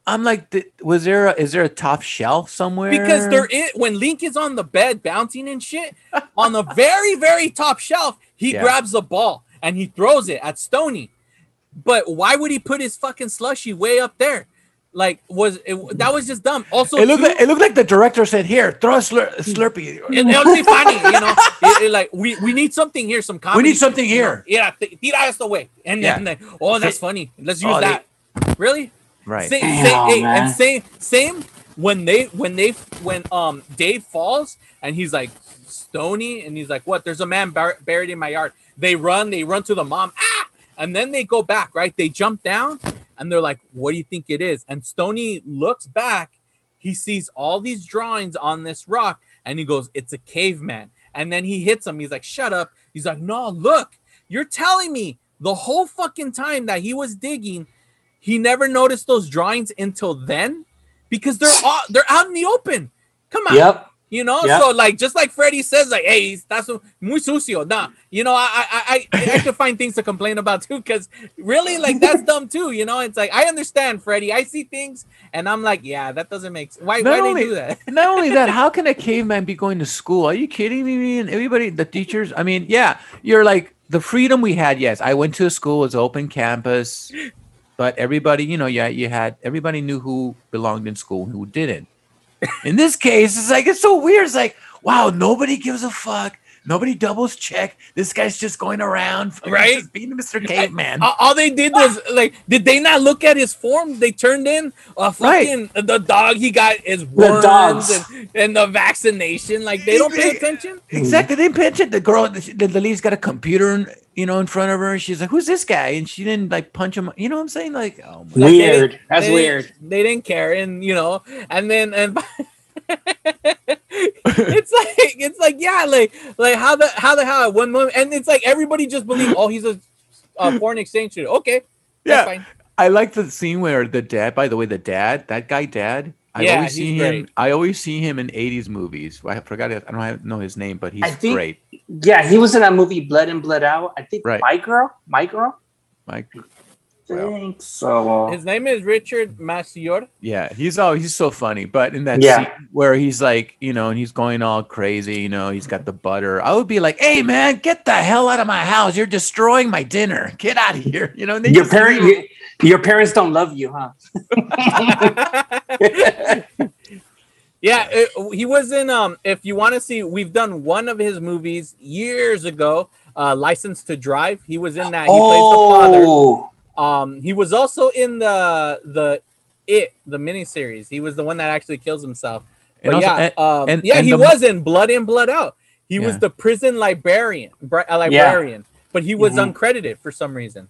I'm like, was there a, is there a top shelf somewhere? because there is when Link is on the bed bouncing and shit on the very very top shelf, he Yeah. grabs the ball and he throws it at Stoney. But why would he put his fucking slushy way up there? Like was it, that was just dumb. Also, It looked too- like it looked like the director said, "Here, throw a slur- Slurpee." <laughs> it, it was be funny, you know. <laughs> It- like we, we need something here, some comedy. We need something you know. here. Yeah, th- tira esto away, and Yeah. then oh, that's funny. Let's oh, use Oh, they- that. Really? Right. Same, Damn, same, hey, and same, same when they when they when um Dave falls and he's like Stoney and he's like, what? There's a man bar- buried in my yard. They run, they run to the mom, ah, and then they go back. Right? They jump down and they're like, what do you think it is? And Stoney looks back. He sees all these drawings on this rock and he goes, it's a caveman. And then he hits him. He's like, shut up. He's like, no, look, you're telling me the whole fucking time that he was digging he never noticed those drawings until then because they're all, they're out in the open. Come on. Yep. You know, Yep. so like just like Freddie says, like, hey, that's muy sucio. Nah, you know, I I I, I could find things to complain about too, because really, like that's dumb too. You know, it's like I understand, Freddie. I see things and I'm like, yeah, that doesn't make sense. Why Not why they do that? <laughs> Not only that, <laughs> how can a caveman be going to school? Are you kidding me? And everybody, the teachers. I mean, yeah, you're like the freedom we had. Yes, I went to a school, it was open campus, but everybody, you know, yeah, you had everybody knew who belonged in school and who didn't. In this case, it's like it's so weird. It's like, wow, nobody gives a fuck. Nobody doubles check. This guy's just going around, Right? Just being Mr. <laughs> Caveman. All, all they did was like, did they not look at his form? They turned in a Right. the dog. He got is worms dogs. and, and the vaccination. Like they don't pay attention. Exactly. They pitch it. The girl, the, the lady's got a computer, you know, in front of her, and she's like, "Who's this guy?" And she didn't like punch him. You know what I'm saying? Like, oh my. Weird. didn't- That's they weird. They didn't care, and you know, and then and <laughs> it's like it's like yeah, like like how the how the hell at one moment, and it's like everybody just believe, oh, he's a, a foreign exchange student. Okay, that's Yeah. fine. I like the scene where the dad. By the way, the dad, that guy, dad. I Yeah, always see he's him. I always see him in '80s movies. I forgot. it- I don't know his name, but he's I think- great. Yeah, he was in that movie Blood In Blood Out. I think Right. My Girl. My Girl. Like, I think so. Uh, his name is Richard Masur. yeah, he's oh, he's so funny. But in that Yeah. scene where he's like, you know, and he's going all crazy, you know, he's got the butter. I would be like, "Hey, man, get the hell out of my house! You're destroying my dinner. Get out of here!" <laughs> You know. And they Your just parent, knew. Your, your parents don't love you, huh? <laughs> Yeah, it- he was in. Um, if you want to see, we've done one of his movies years ago. Uh, License to Drive. He was in that. He plays the father. Oh, Um, he was also in the the It the miniseries. He was the one that actually kills himself. And But also- yeah, and- um, and- yeah, and he the- was in Blood In Blood Out. He was the prison librarian, bri- a librarian, but he was Mhm. uncredited for some reason.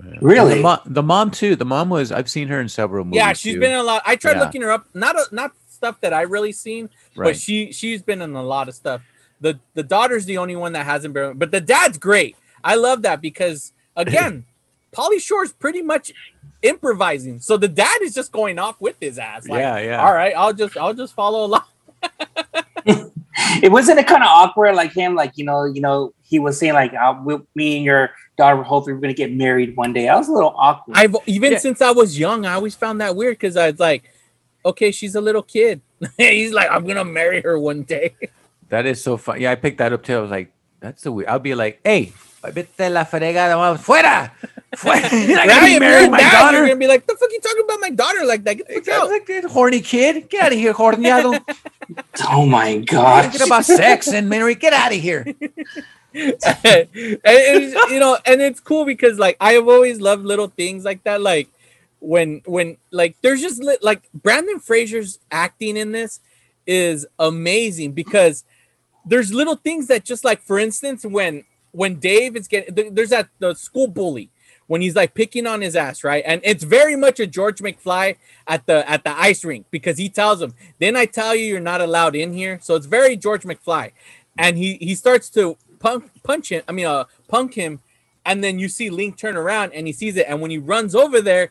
And really? The, mo- the mom too. The mom was. I've seen her in several movies. yeah, she's too. been in a lot. I tried Yeah. looking her up. Not a, not stuff that I really seen, but she she's been in a lot of stuff. The the daughter's the only one that hasn't been, but the dad's great. I love that because <laughs> again, Pauly Shore's pretty much improvising. So the dad is just going off with his ass. Like, Yeah, yeah. All right, I'll just I'll just follow along. <laughs> <laughs> it wasn't it kind of awkward, like him, like you know, you know, he was saying like, uh, we, "Me and your daughter, hopefully, we're gonna get married one day." I was a little awkward. I've even Yeah. since I was young, I always found that weird because I was like, okay, she's a little kid. <laughs> He's like, I'm gonna marry her one day. That is so fun. Yeah, I picked that up too. I was like, that's the weird. I'll be like, hey, vete la fregada, vamos, fuera. fuera. <laughs> You're not gonna Right? be marrying you're my dad, daughter. You're gonna be like, the fuck you talking about my daughter like that? Get the fuck out. like, "That horny kid, get out of here, horneado. <laughs> oh my god! Thinking about sex and Mary, get out of here. <laughs> and it's, you know, and it's cool because like I have always loved little things like that. Like when when like there's just li- like Brendan Fraser's acting in this is amazing because there's little things that just like for instance when when Dave is getting there's that the school bully when he's like picking on his ass right and it's very much a George McFly at the at the ice rink because he tells him then I tell you you're not allowed in here so it's very George McFly and he he starts to punk punch him I mean uh punk him and then you see Link turn around and he sees it and when he runs over there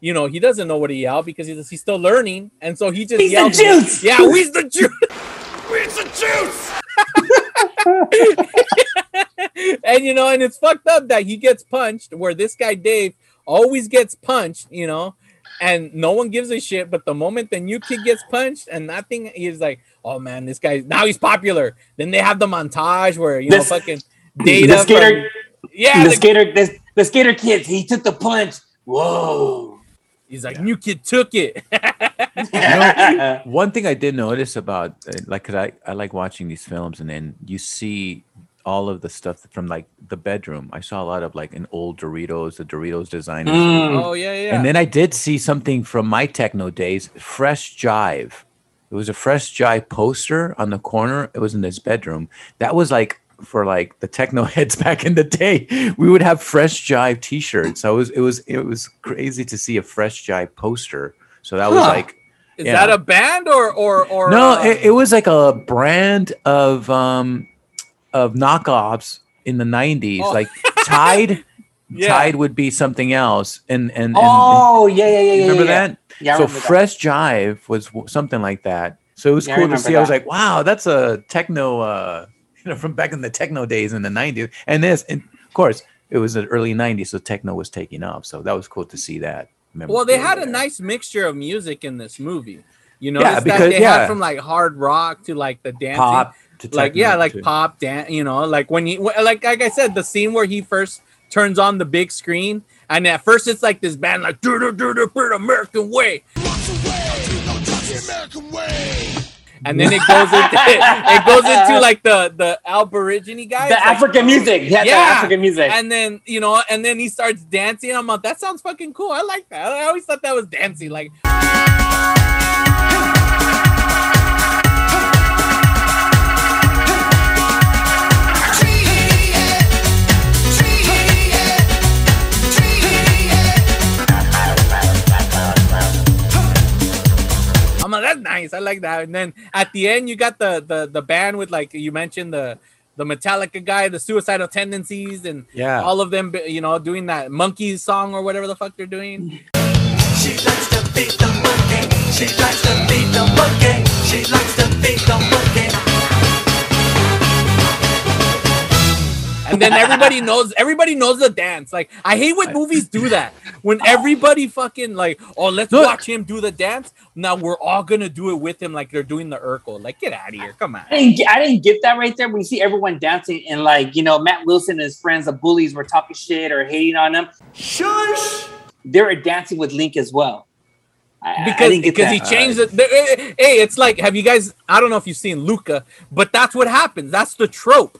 you know, he doesn't know what to yell because he's, he's still learning, and so he just He's the yells, juice! Yeah, we's the juice. we's the juice. <laughs> and you know, and it's fucked up that he gets punched, where this guy Dave always gets punched, you know, and no one gives a shit. But the moment the new kid gets punched, and nothing, he's like, "Oh man, this guy now he's popular." Then they have the montage where you know, This- fucking the skater, from- yeah, the, the- skater, the, the skater kids. He took the punch. Whoa. He's like, new kid took it. <laughs> <laughs> One thing I did notice about uh, like, cause I I like watching these films, and then you see all of the stuff from like the bedroom. I saw a lot of like an old Doritos, the Doritos designers. oh yeah, yeah. And then I did see something from my techno days, Fresh Jive. It was a Fresh Jive poster on the corner. It was in this bedroom. That was like for like the techno <laughs> heads back in the day. We would have Fresh Jive T-shirts. So it was it was it was crazy to see a Fresh Jive poster. So that was like Is yeah. that a band or or or no, uh, it, it was like a brand of um of knockoffs in the 90s. Oh. Like Tide <laughs> Yeah. Tide would be something else. And and, and, and Oh yeah, yeah, yeah, yeah. remember yeah. that? Yeah, so remember that. Fresh Jive was w- something like that. So it was cool to see. I was like, wow, that's a techno, uh, you <laughs> know, from back in the techno days in the '90s. And this, and of course, it was the early '90s, so techno was taking off. So that was cool to see that. Well, they had a nice mixture of music in this movie. You know, Yeah, that because- they yeah. had from like hard rock to like the dancing, pop to like yeah, like too. pop dance. You know, like when he like like I said, the scene where he first turns on the big screen, and at first it's like this band like do do do do do American way, and then it goes into <laughs> it goes into like the the Aborigine guy, The African music. Had the African music. and then you know, and then he starts dancing. I'm like, that sounds fucking cool. I like that. I always thought that was dancing. Like, that's nice. I like that. And then at the end, you got the the the band with like you mentioned the the Metallica guy, the suicidal tendencies, and Yeah. all of them, you know, doing that monkeys song or whatever the fuck they're doing. She likes to beat the monkey. She likes to beat the monkey. She likes to beat the monkey. And then everybody knows everybody knows the dance. Like I hate when movies do that. When <laughs> everybody fucking like, oh, let's No. watch him do the dance. Now we're all gonna do it with him, like they're doing the Urkel. Like, get out of here, come on. I didn't, get, I didn't get that right there. When you see everyone dancing and like you know Matt Wilson and his friends, the bullies, were talking shit or hating on him. Shush! They're dancing with Link as well. I- I Because didn't because he changed it. the- eh, eh, Hey, it's like, have you guys? I don't know if you've seen Luca, but that's what happens. That's the trope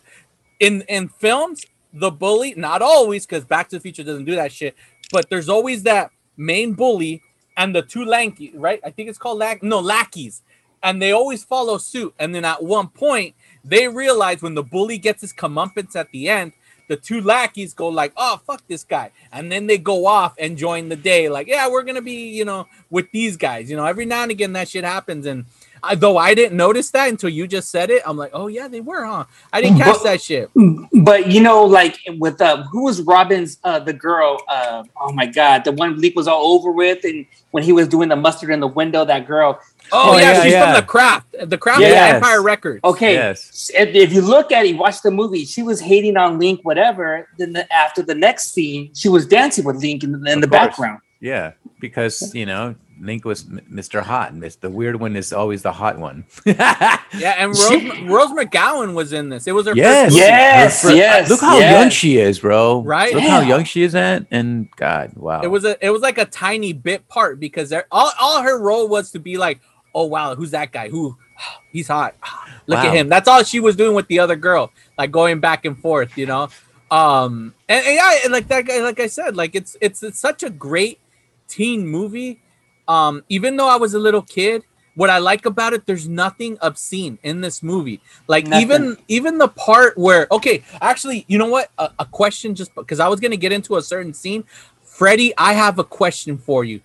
in in films. The bully, not always, because Back to the Future doesn't do that shit. But there's always that main bully and the two lanky, right? I think it's called lack no lackeys, and they always follow suit. And then at one point, they realize when the bully gets his comeuppance at the end, the two lackeys go like, "Oh fuck this guy," and then they go off and join the day. Like, yeah, we're gonna be, you know, with these guys. You know, every now and again that shit happens, and I, though I didn't notice that until you just said it, I'm like, oh yeah, they were, huh? I didn't catch But- that shit. But you know, like with uh, who was Robin's uh, the girl? Uh, oh my god, the one Link was all over with, and when he was doing the mustard in the window, that girl. Oh, Oh, yeah, yeah, she's yeah. from the craft. The craft Yes. is Empire Records. Okay, Yes. if, if you look at it, watch the movie. She was hating on Link, whatever. Then the, after the next scene, she was dancing with Link in, in the course. background. Yeah, because you know Link was Mr. Hot, and the weird one is always the hot one. <laughs> Yeah, and Rose, <laughs> Rose McGowan was in this. It was her yes, first movie. Yes, Her fir- yes, Look how yes. young she is, bro. Right? Look how young she is at, and God, wow. It was a it was like a tiny bit part because there, all, all her role was to be like, oh wow, who's that guy? Who <sighs> he's hot. <sighs> Look Wow. at him. That's all she was doing with the other girl, like going back and forth, you know. Um and, and yeah, and like that guy, like I said, like it's it's it's such a great teen movie. Um, even though I was a little kid, what I like about it, there's nothing obscene in this movie. Like Nothing. even even the part where okay, actually, you know what? A, a question just because I was gonna get into a certain scene. Freddie, I have a question for you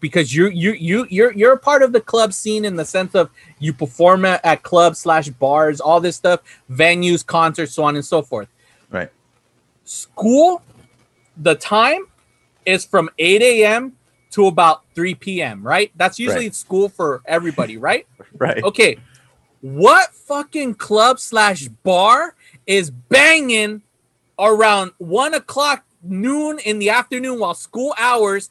because you you you you're you're a part of the club scene in the sense of you perform at, at clubs slash bars, all this stuff, venues, concerts, so on and so forth. Right. School, the time is from 8 a.m. to about 3 p.m. Right? That's usually Right. school for everybody, right? <laughs> Right. Okay. What fucking club slash bar is banging around one o'clock noon in the afternoon while school hours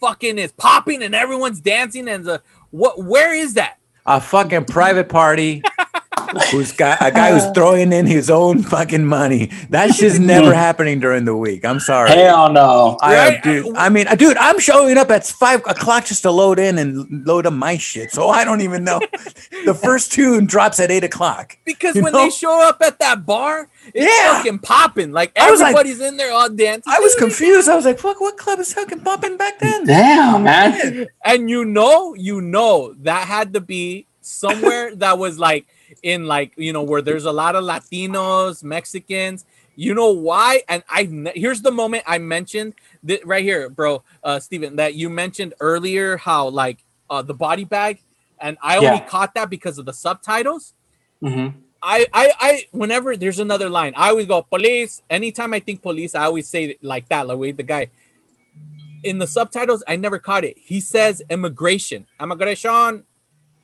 fucking is popping and everyone's dancing and the what where is that? A fucking private party. <laughs> Who's got a guy who's uh. throwing in his own fucking money? That <laughs> shit's never happening during the week. I'm sorry. Hell no. I, uh, Right? dude, I mean, uh, dude, I'm showing up at five o'clock just to load in and load up my shit. So I don't even know. <laughs> the first tune drops at eight o'clock. Because when know? they show up at that bar, it's Yeah. fucking popping. Like I was like- everybody's in there all dancing. I was confused. I was like, fuck, what club is fucking popping back then? Damn, man. and you know, you know that had to be somewhere that was like in like you know where there's a lot of Latinos, Mexicans. You know why? And I here's the moment I mentioned that right here, bro, uh, Steven, that you mentioned earlier how like uh, the body bag, and I only Yeah. caught that because of the subtitles. hmm I, I, I, whenever there's another line, I always go police. Anytime I think police, I always say it like that, like wait, the guy. In the subtitles, I never caught it. He says immigration, immigration,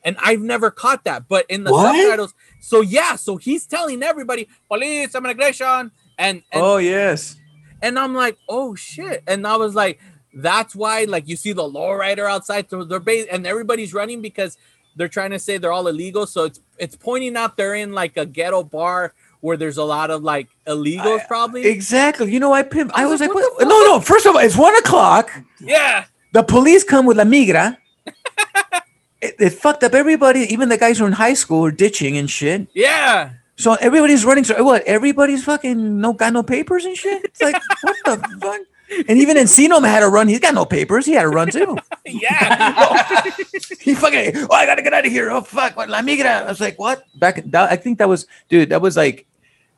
and I've never caught that. But in the What? subtitles, so yeah, so he's telling everybody police, immigration, and and, Oh yes. and I'm like, oh shit, and I was like, that's why like you see the lowrider outside, so they're ba- and everybody's running because they're trying to say they're all illegal. So it's it's pointing out they're in like a ghetto bar where there's a lot of like illegals, I- probably. Exactly. You know, I pimp. I I was was like, like, what? what no, no. First of all, it's one o'clock. yeah, The police come with La Migra. It, fucked up everybody. Even the guys who are in high school are ditching and shit. yeah. So everybody's running. So what? Everybody's fucking no got no papers and shit. It's like <laughs> what the fuck? And even Encino had to run. He's got no papers. He had to run too. <laughs> Yeah, <laughs> he fucking. Oh, I gotta get out of here. Oh fuck! What La Migra? I was like, what? Back. That, I think that was, dude. That was like.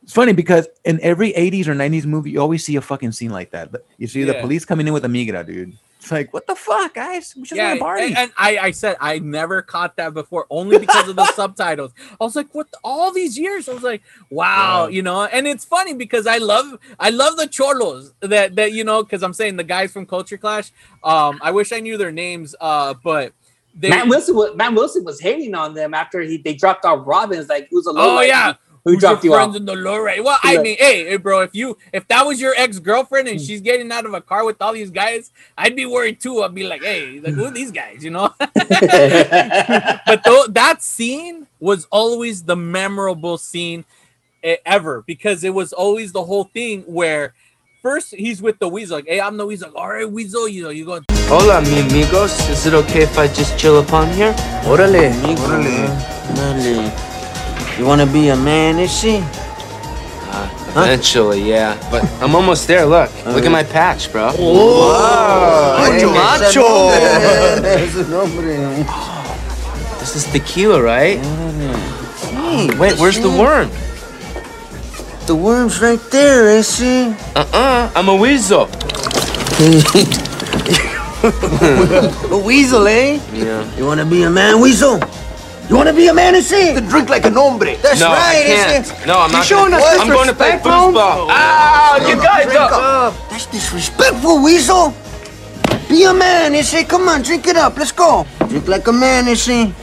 It's funny because in every 80s or 90s movie, you always see a fucking scene like that. You see the police coming in with a migra, dude. It's like, what the fuck, guys? We just yeah. want to party. And, and I, I said I never caught that before, only because of the <laughs> subtitles. I was like, what? the- all these years, I was like, wow, you know. And it's funny because I love, I love the cholos that that you know, because I'm saying the guys from Culture Clash. Um, I wish I knew their names, uh, but they. Matt Wilson was Matt Wilson was hating on them after he they dropped off Robbins like who's a Oh lowrider? yeah. Who Who's dropped your you friends off? in the low rate? Well, I mean, hey, hey, bro, if you if that was your ex girlfriend Hmm. and she's getting out of a car with all these guys, I'd be worried too. I'd be like, hey, like who are these guys? You know. <laughs> <laughs> but though that scene was always the memorable scene ever because it was always the whole thing where first he's with the weasel, like, hey, I'm the weasel. All right, weasel, you know, you go. Hola, mi amigos. Is it okay if I just chill upon here? Órale, órale. Órale. You wanna be a man, is she? Uh, Eventually, yeah. But I'm almost there. Look. Look at my patch, bro. Macho, macho. <laughs> Ese nombre. This is tequila, right? Hey, Wait, where's the worm? The worm's right there, is she? Uh-uh. I'm a weasel. <laughs> A weasel, eh? Yeah. You wanna be a man, weasel? You wanna be a man, is she? drink like an hombre. That's No, right, I can't. is she? No, I'm not. showing gonna, us I'm going to play disrespect, Mom? foosball. Ah, you guys up. up. That's disrespectful, weasel. Be a man, is she? Come on, drink it up. Let's go. Drink like a man, is she? You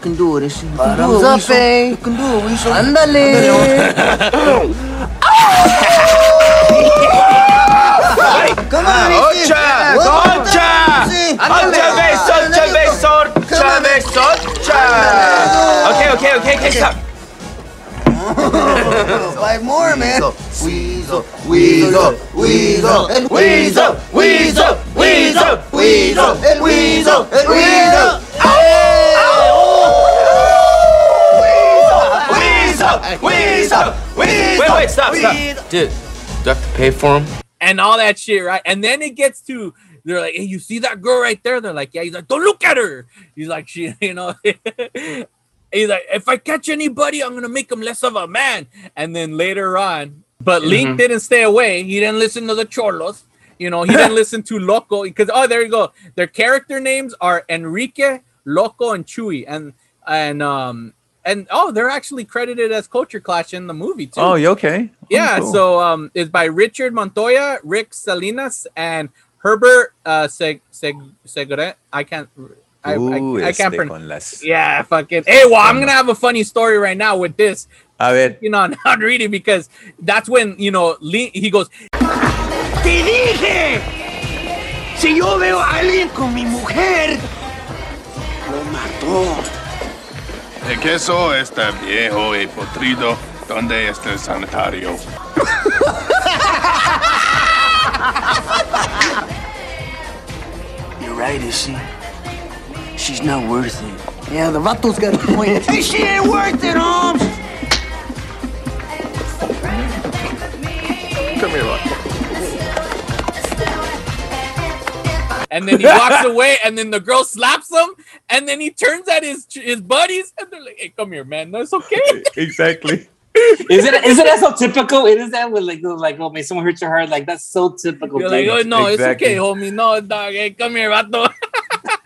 can do it, is she? You can do it, Bottoms up, weasel. eh? You can do it, weasel. <laughs> <laughs> Come on, is she? Ocha, One more ocha, time, Okay, okay, okay, okay, stop. <laughs> Five more, man. Weasel, weasel, weasel, and weasel, weasel, weasel, weasel, and weasel, and weasel. Weasel, weasel, weasel. Wait, wait, stop, stop. Dude, do I have to pay for him? and all that shit, right? And then it gets to they're like, "Hey, you see that girl right there?" They're like, "Yeah." He's like, "Don't look at her." He's like, "She, <laughs> you know." <laughs> He's like, "If I catch anybody, I'm gonna make him less of a man." And then later on, but Link Mhm. didn't stay away. He didn't listen to the cholos. You know, he didn't <laughs> listen to Loco because oh, there you go. Their character names are Enrique, Loco, and Chewy, and and um and oh, they're actually credited as Culture Clash in the movie too. Oh, you okay? Oh, Yeah, cool. so um, it's by Richard Montoya, Rick Salinas, and Herbert uh, Seg Seg Segre. I can't. I, Ooh, I, I can't este pronounce. las- Yeah, fucking. Hey, well, I'm gonna have a funny story right now with this. A ver. You know, <laughs> not reading because that's when you know Lee, he goes. ¡Te dije! Si yo veo a alguien con mi mujer, lo mató. El queso está viejo y podrido. ¿Dónde está el sanitario? <laughs> right, is she? She's not worth it. Yeah, the vato's got a point. hey, <laughs> she ain't worth it, Holmes! Come here, Rock. And then he walks <laughs> away, and then the girl slaps him, and then he turns at his his buddies, and they're like, "Hey, come here, man. That's okay." exactly. Is it isn't that so typical? It is that with like like oh, may someone hurt your heart? Like that's so typical. You're like, oh no, Exactly. it's okay, homie. No, dog. Hey, come here, vato.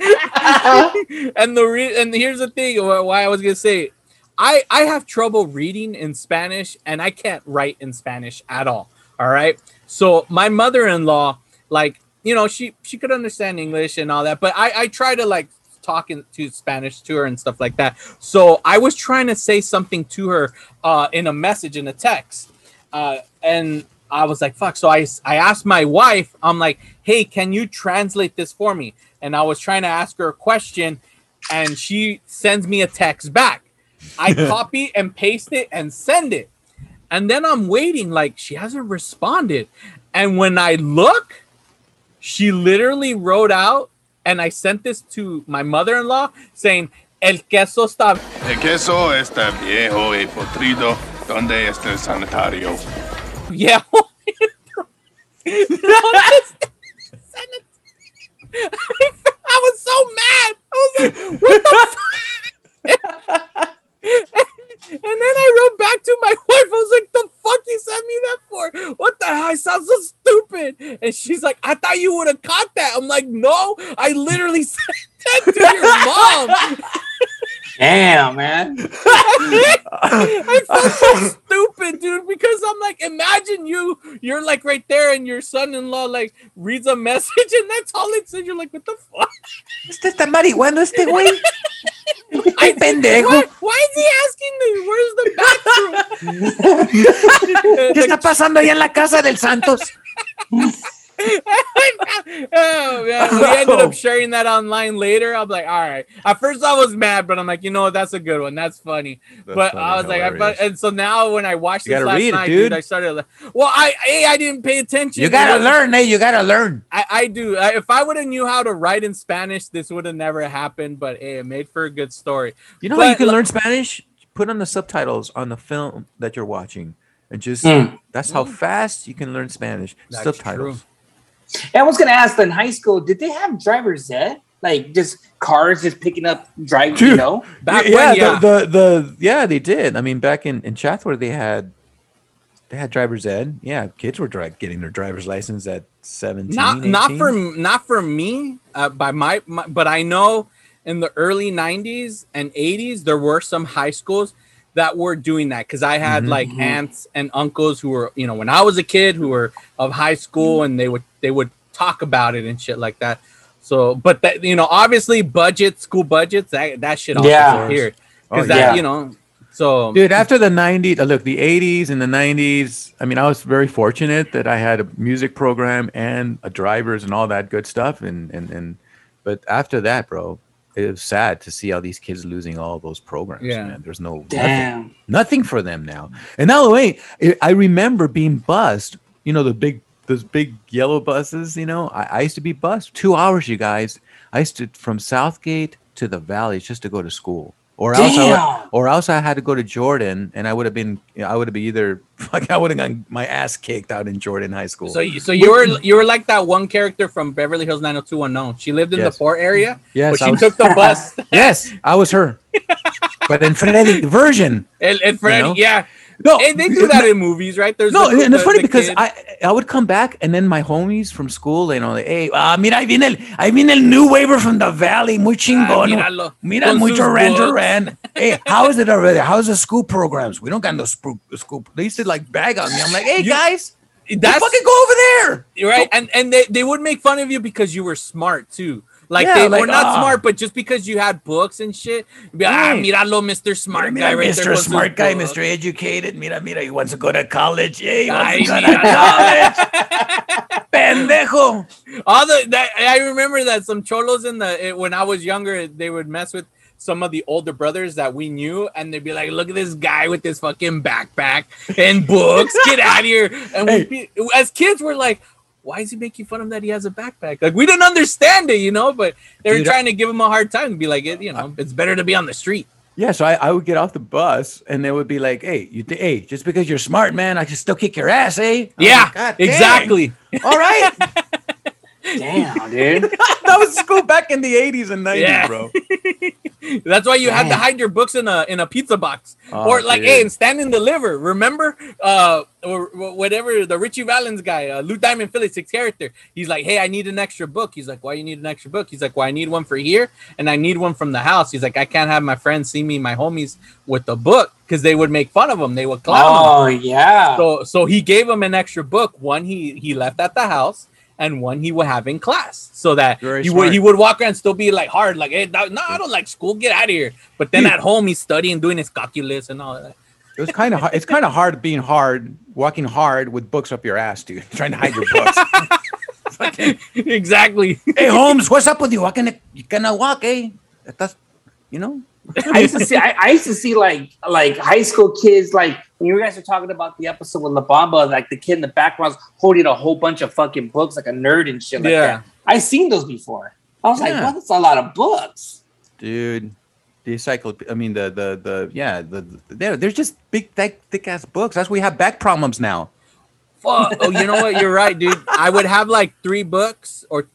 <laughs> and the re- and here's the thing. Why I was gonna say, I I have trouble reading in Spanish, and I can't write in Spanish at all. All right. So my mother-in-law, like, you know, she she could understand English and all that, but I I try to like talking to Spanish to her and stuff like that. So I was trying to say something to her uh, in a message in a text, uh, and I was like, "Fuck!" So I I asked my wife, I'm like, "Hey, can you translate this for me?" And I was trying to ask her a question, and she sends me a text back. I <laughs> copy and paste it and send it, and then I'm waiting, like she hasn't responded. And when I look, she literally wrote out, and I sent this to my mother-in-law saying, "El queso está." El queso está viejo y podrido. ¿Dónde está el sanitario? Yeah. <laughs> <laughs> I was so mad. I was like, what the fuck? <laughs> and then I wrote back to my wife. I was like, the fuck you sent me that for? What the hell? I sound so stupid. And she's like, I thought you would have caught that. I'm like, no, I literally <laughs> sent that to your mom. Damn, man. <laughs> I felt so stupid, dude, because I'm like, imagine you, you're like right there, and your son-in-law like reads a message, and that's all it says. You're like, what the fuck? Este está marihuano este güey. <laughs> Ay, pendejo. Why, why is he asking me? Where's the bathroom? ¿Qué está pasando allá en la casa del Santos? Oh man, we ended up <laughs> sharing that online later. I'm like, all right. At first, I was mad, but I'm like, you know what? That's a good one. That's funny. That's but funny, I was like, I, but, and so now when I watched You this last it, night, dude. I started. like- Well, I a I didn't pay attention. You gotta was- learn, eh? You gotta learn. I, I do. I, if I would have knew how to write in Spanish, this would have never happened. But hey, it made for a good story. You know how you can like- learn Spanish? Put on the subtitles on the film that you're watching, and just Mm. that's how fast you can learn Spanish. That's subtitles. I was gonna ask in high school, did they have driver's ed? Like just cars just picking up drive, you know? Back yeah, when, yeah. The, the the yeah they did. I mean, back in in Chatsworth, they had they had driver's ed. Yeah, kids were dri- getting their driver's license at 17. not not for not for me uh, by my, my but i know in the early 90s and 80s there were some high schools that were doing that because i had Mhm. like aunts and uncles who were you know when i was a kid who were of high school and they would they would talk about it and shit like that so but that you know obviously budget school budgets that that shit all Yeah. disappeared Oh, because that yeah. you know so Dude, after the 90s, uh, look, the 80s and the 90s, I mean, I was very fortunate that I had a music program and a drivers and all that good stuff. And, and, and, but after that, bro, it was sad to see all these kids losing all those programs. Yeah. Man. There's no, nothing, Damn. nothing for them now. And now, the way I- I remember being bussed, you know, the big, those big yellow buses, you know, I, I used to be bussed two hours, you guys. I used to, from Southgate to the valleys just to go to school. Or else, I Damn. or else I had to go to Jordan, and I would have been, I would have been either, <laughs> like, I would have gotten my ass kicked out in Jordan High School. So, you- so you were you were like that one character from Beverly Hills 90210. She lived in Yes. the poor area, Yes, but she was- took the bus. <laughs> yes, I was her, <laughs> but in Freddy version. and, and Freddy, know? yeah. No, Hey, they do that in movies, right? There's No, the- and it's the- funny the because kid. I I would come back and then my homies from school, you know, like, hey, ah, mira, ahí viene el, ahí viene el new waiver from the valley, muy chingón. míralo, Mira, con muy sus Duran. Duran. Hey, <laughs> how is it over there? How's the school programs? We don't got no school. school. They used to like bag on me. I'm like, hey, You- guys, that's fucking go over there. right and and they, they would make fun of you because you were smart too like Yeah, they like, were not ah. smart but just because you had books and shit be like, ah míralo mr smart Mira, guy right Mr. Smart guy, books." Mr. Educated. Mira, mira, he wants to go to college. Yeah, he wants Ay, to go to college. <laughs> Pendejo. all the that i remember that some cholos in the it, when i was younger they would mess with some of the older brothers that we knew and they'd be like look at this guy with this fucking backpack and books get out of here and we be, as kids we're like why is he making fun of that he has a backpack like we didn't understand it you know but they were Dude, trying to give him a hard time and be like it, you know it's better to be on the street Yeah, so I, I would get off the bus and they would be like, "Hey, you, th- hey, just because you're smart, man, I can still kick your ass, eh?" I was Yeah, like, exactly. All right, <laughs> Damn, <laughs> dude. that was school back in the '80s and '90s, Yeah. bro. <laughs> That's why you had to hide your books in a in a pizza box, Oh, or like, dude. hey, and stand and deliver. Remember, uh, or whatever the Ritchie Valens guy, uh, Lou Diamond Phillips six character. He's like, hey, I need an extra book. He's like, why you need an extra book? He's like, well, I need one for here, and I need one from the house. He's like, I can't have my friends see me, my homies, with the book because they would make fun of him. They would clown him. Oh yeah. So so he gave him an extra book. One he he left at the house, and one he would have in class, so that Very he would he would walk around and still be like hard, like hey, that- no, I don't like school, get out of here. But then at home he's studying, doing his calculus and all that. It was kind of it's kind of hard being hard, walking hard with books up your ass, dude, <laughs> trying to hide your books. <laughs> exactly. hey, Holmes, what's up with you? Walking, you gonna walk, eh? That's, you know. I used to see. I, I used to see like like high school kids. Like when you guys were talking about the episode with La Bamba, like the kid in the background's holding a whole bunch of fucking books, like a nerd and shit like Yeah. that. I seen those before. I was like, Yeah. "What? That's a lot of books." dude. The encyclopedia. I mean, the the the yeah, the, the they're, they're just big thick thick ass books. That's why we have back problems now. Fuck. Oh, you know what? You're right, dude. I would have like three books, or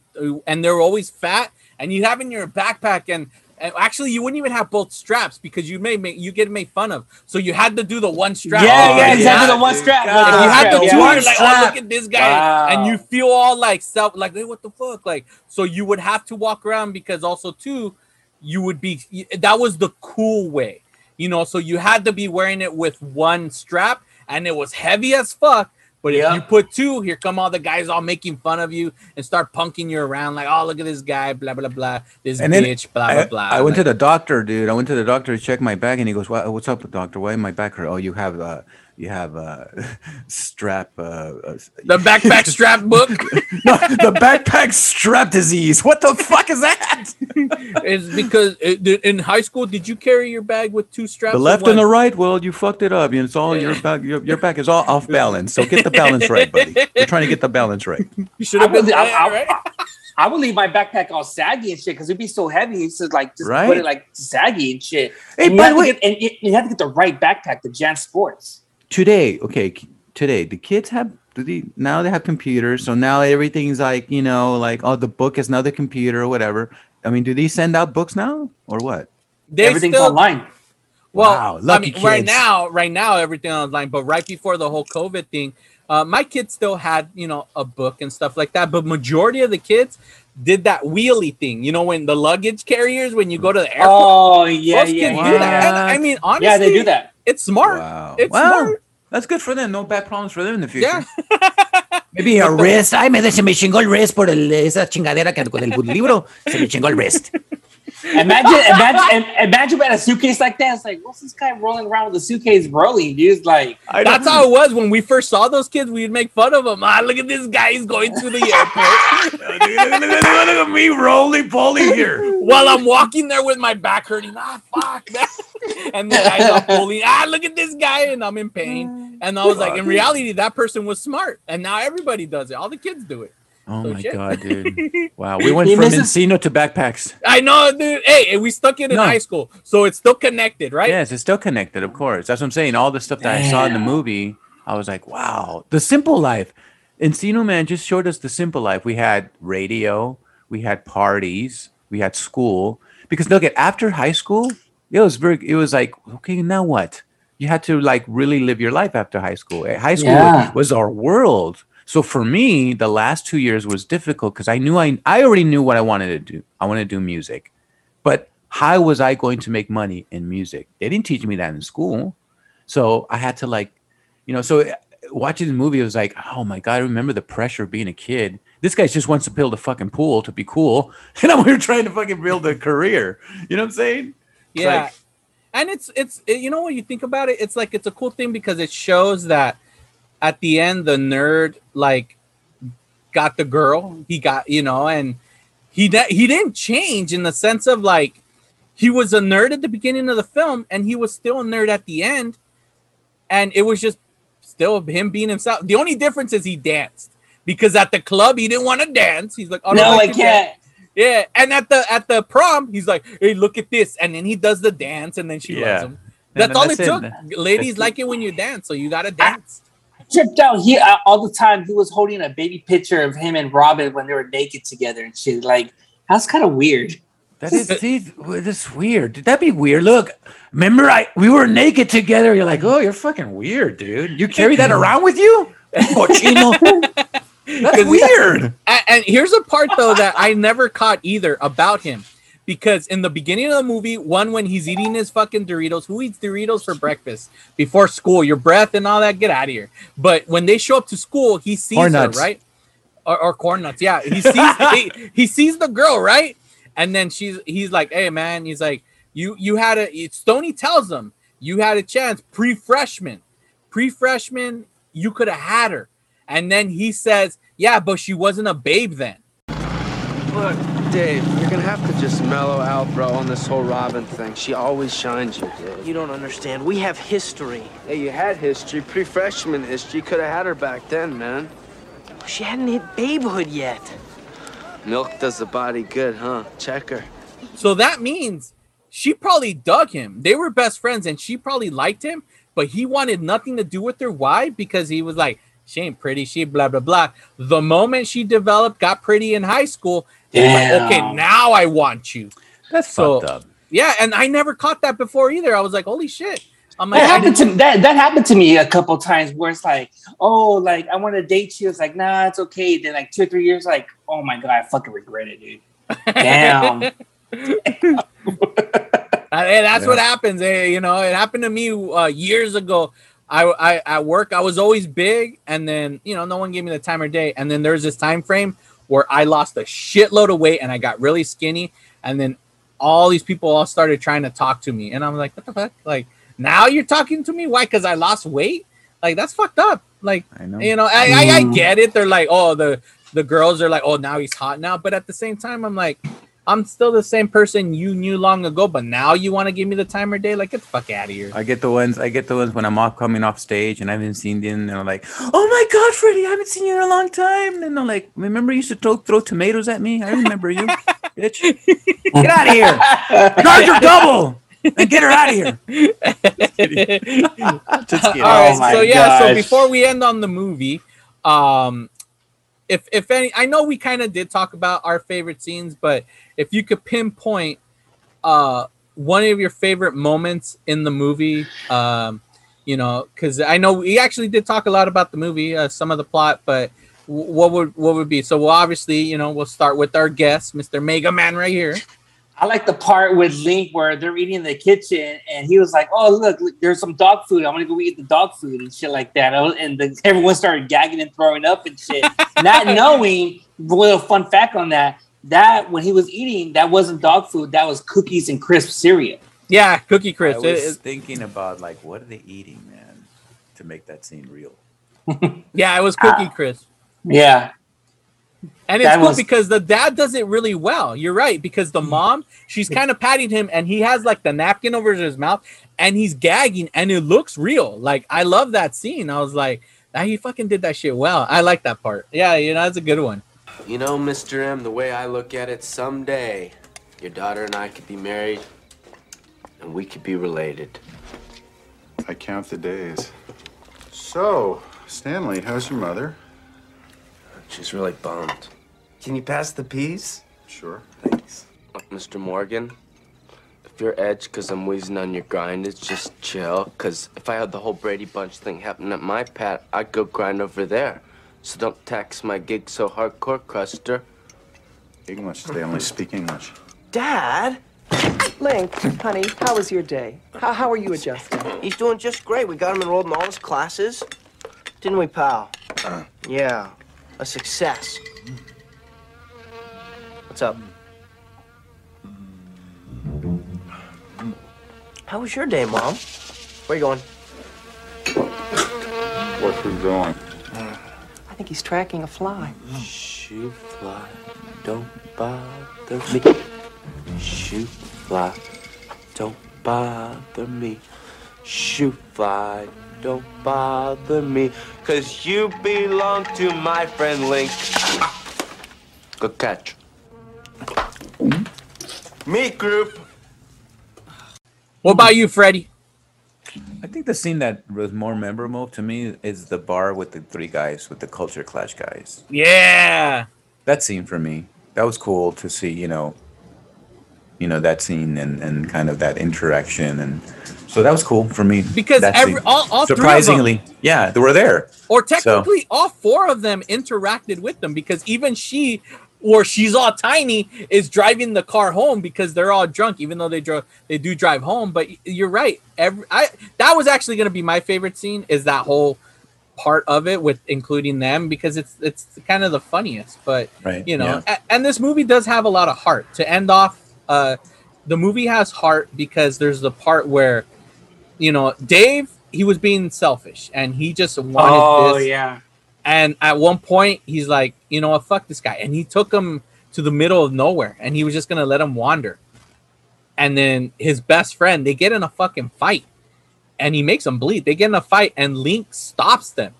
and they're always fat, and you have in your backpack, and actually you wouldn't even have both straps because you may make you get made fun of. So you had to do the one strap. Yeah, Oh, yeah, if you exactly. had- The one strap. If the you one had strap, the yeah. two, One you're like, oh, look at this guy, Wow. and you feel all like self, like, hey, what the fuck, like. So you would have to walk around because also too, you would be. That was the cool way, you know. So you had to be wearing it with one strap, and it was heavy as fuck. But Yeah. if you put two, here come all the guys all making fun of you and start punking you around, like, oh, look at this guy, blah blah blah, this And bitch, blah I, blah blah. I went to the doctor, dude. I went to the doctor to check my back, and he goes, "What- "What's up, doctor? Why my back hurt? Oh, you have uh, you have uh, <laughs> strap uh, uh, the <laughs> backpack strap book <laughs> no, the backpack strap disease. What the fuck is that? is because it, in high school, did you carry your bag with two straps? The left and one? the right. Well, you fucked it up. It's all your back. Your, your back is all off balance. So get the balance right, buddy. We're trying to get the balance right. You should I have been would, I, there, I- right? I- I would leave my backpack all saggy and shit because it'd be so heavy. It's just like just Right? put it like saggy and shit. Hey, and you by have the way- get, and you, you have to get the right backpack, the Jan Sports. Today, okay, today the kids have do they, now they have computers. So now everything's like you know, like oh, the book is now the computer or whatever. I mean, do they send out books now or what? They Everything's still- online. Well, Wow, I lucky mean, right now, right now, everything online. But right before the whole COVID thing, uh, my kids still had you know a book and stuff like that. But majority of the kids did that wheelie thing. You know, when the luggage carriers, when you go to the airport, Oh yeah, yeah, kids yeah. do that. I mean, honestly, yeah, they do that. It's smart. Wow, It's wow, smart. That's good for them. No back problems for them in the future. Yeah. <laughs> Maybe a wrist. Ay, me, se me chingó el wrist por el, esa chingadera que con el libro. Se me chingó el wrist. Imagine, imagine, imagine about a suitcase like that. It's like, what's this guy rolling around with a suitcase rolling? Dude, It's like, That's how it was when we first saw those kids. We'd make fun of them. Ah, look at this guy. He's going to the airport. Look <laughs> at me roly poly here. While I'm walking there with my back hurting. Ah, fuck. and the guys are pulling. Ah, look at this guy. And I'm in pain. And I was like, in reality, that person was smart. And now everybody does it. All the kids do it. Oh So my shit. god, dude! <laughs> Wow, we went from misses- Encino to backpacks. I know, dude. Hey, we stuck it in No. high school, so it's still connected, right? Yes, it's still connected, of course. That's what I'm saying. All the stuff that I saw in the movie, I was like, wow, the simple life. Encino Man just showed us the simple life. We had radio, we had parties, we had school. Because look at after high school, it was very. It was like, okay, now what? You had to like really live your life after high school. Eh, High school Yeah. was our world. So for me, the last two years was difficult because I knew I I already knew what I wanted to do. I wanted to do music, but how was I going to make money in music? They didn't teach me that in school, so I had to like, you know. So uh, watching the movie, it was like, oh my god, I remember the pressure of being a kid. This guy just wants to build a fucking pool to be cool, <laughs> and I'm here trying to fucking build a career. You know what I'm saying? It's Yeah. like- and it's it's it- you know when you think about it, it's like it's a cool thing because it shows that at the end the nerd like got the girl. He got you know, and he de- he didn't change in the sense of like he was a nerd at the beginning of the film and he was still a nerd at the end, and it was just still him being himself. The only difference is he danced because at the club he didn't want to dance. He's like, oh, No, I to can't. Yeah, and at the at the prom, he's like, "Hey, look at this," and then he does the dance, and then she Yeah. loves him. That's all that's it it. took. That's Ladies it. like it when you dance, so you gotta dance. Tripped out. He uh, all the time. He was holding a baby picture of him and Robin when they were naked together and shit. Like that's kind of weird. That is, see, that's weird. Did that be weird? Look, remember I we were naked together. You're like, oh, you're fucking weird, dude. You carry that around with you? <laughs> Cochino. That's <laughs> weird. And, and here's a part though that I never caught either about him, because in the beginning of the movie, one when he's eating his fucking Doritos, who eats Doritos for breakfast before school? Your breath and all that, get out of here. But when they show up to school, he sees Corn her, nuts. right? Or, or corn nuts, yeah. He sees <laughs> he, he sees the girl, right? And then she's he's like, hey man, he's like, you you had a Stoney tells him you had a chance pre-freshman, pre-freshman, you could have had her. And then he says, yeah, but she wasn't a babe then. Look, Dave, you're gonna have to just mellow out, bro, on this whole Robin thing. She always shines you, dude. You don't understand. We have history. Hey, you had history, pre-freshman history. Could have had her back then, man. She hadn't hit babehood yet. Milk does the body good, huh? Check her. So that means she probably dug him. They were best friends and she probably liked him, but he wanted nothing to do with her. Why? Because he was like, she ain't pretty, she blah blah blah. The moment she developed, got pretty in high school, it was like, Damn. okay, now I want you. That's So- fucked up. Yeah, and I never caught that before either. I was like, holy shit. I'm like, That happened to that. That happened to me a couple times where it's like, oh, like I want to date you. It's like, nah, it's okay. Then like two or three years, like, oh my god, I fucking regret it, dude. Damn. Uh, <laughs> <laughs> hey, that's what happens. eh, you know, it happened to me uh, years ago. I, I at work, I was always big, and then you know, no one gave me the time or day. And then there's this time frame where I lost a shitload of weight and I got really skinny. And then all these people all started trying to talk to me, and I'm like, what the fuck? Like now you're talking to me? Why? Because I lost weight? Like that's fucked up. Like I know. you know, I, I, I Mm. get it. They're like, oh, the the girls are like, oh, now he's hot now. But at the same time, I'm like, I'm still the same person you knew long ago. But now you want to give me the time or day? Like, get the fuck out of here. I get the ones. I get the ones when I'm off coming off stage and I haven't seen them, and I'm like, "Oh my God, Freddie, I haven't seen you in a long time." And I'm like, "Remember you used to throw, throw tomatoes at me? I remember you, <laughs> bitch. Get out of here. Charge her double and get her out of here." <laughs> Just kidding. All right, Oh my so yeah, so before we end on the movie, um, if if any, I know we kind of did talk about our favorite scenes, but if you could pinpoint uh one of your favorite moments in the movie, um, you know, because I know we actually did talk a lot about the movie, uh, some of the plot, but what would what would be? So we'll obviously, you know, we'll start with our guest, Mr. Mega Man, right here. I like the part with Link where they're eating in the kitchen and he was like, "Oh look, look, there's some dog food. I'm gonna go eat the dog food and shit like that." Was- And the, <laughs> everyone started gagging and throwing up and shit, not <laughs> knowing. Little fun fact on that: that when he was eating, that wasn't dog food. That was cookies and crisp cereal. Yeah, Cookie crisp. I Crisp. was It- it- thinking about like, what are they eating, man, to make that scene real? <laughs> yeah, it was Cookie Ah. Crisp. Yeah, And it's That cool was- because the dad does it really well. You're right because the mom, she's kind of patting him, and he has like the napkin over his mouth, and he's gagging, and it looks real. Like I love that scene. I was like, ah, he fucking did that shit well. I like that part. Yeah, you know, that's a good one. You know, Mr. M, the way I look at it, someday your daughter and I could be married and we could be related. I count the days. So, Stanley, how's your mother? She's really bummed. Can you pass the peas? Sure. Thanks. Mr. Morgan, if you're edged because I'm wheezing on your grind, it's just chill. Because if I had the whole Brady Bunch thing happen at my pad, I'd go grind over there. So don't tax my gig so hardcore, Cruster. English, They only Speak English. Dad? Link, honey, how was your day? How, how are you adjusting? He's doing just great. We got him enrolled in all his classes. Didn't we, pal? Uh. Yeah. A success. What's up? How was your day, Mom? Where you going? What's he doing? I think he's tracking a fly. Shoot fly, don't bother me. Shoot fly, don't bother me. Shoot fly, don't bother me. Cause you belong to my friend Link. Good catch. Meat group. What about you, Freddie? I think the scene that was more memorable to me is the bar with the three guys, with the culture clash guys. Yeah. That scene for me, that was cool to see. You know, you know that scene and and kind of that interaction, and so that was cool for me. Because every- scene. all- all three of them- surprisingly, yeah, they were there. Or So- technically, all four of them interacted with them because even she, or she's all tiny, is driving the car home because they're all drunk, even though they drove, they do drive home. But you're right. Every I that was actually going to be my favorite scene is that whole part of it with including them because it's it's kind of the funniest. But Right, you know, yeah. a- and this movie does have a lot of heart. To end off, uh, the movie has heart because there's the part where, you know, Dave he was being selfish and he just wanted Oh this. yeah. And at one point, he's like, you know what, fuck this guy. And he took him to the middle of nowhere and he was just going to let him wander. And then his best friend, they get in a fucking fight and he makes them bleed. They get in a fight and Link stops them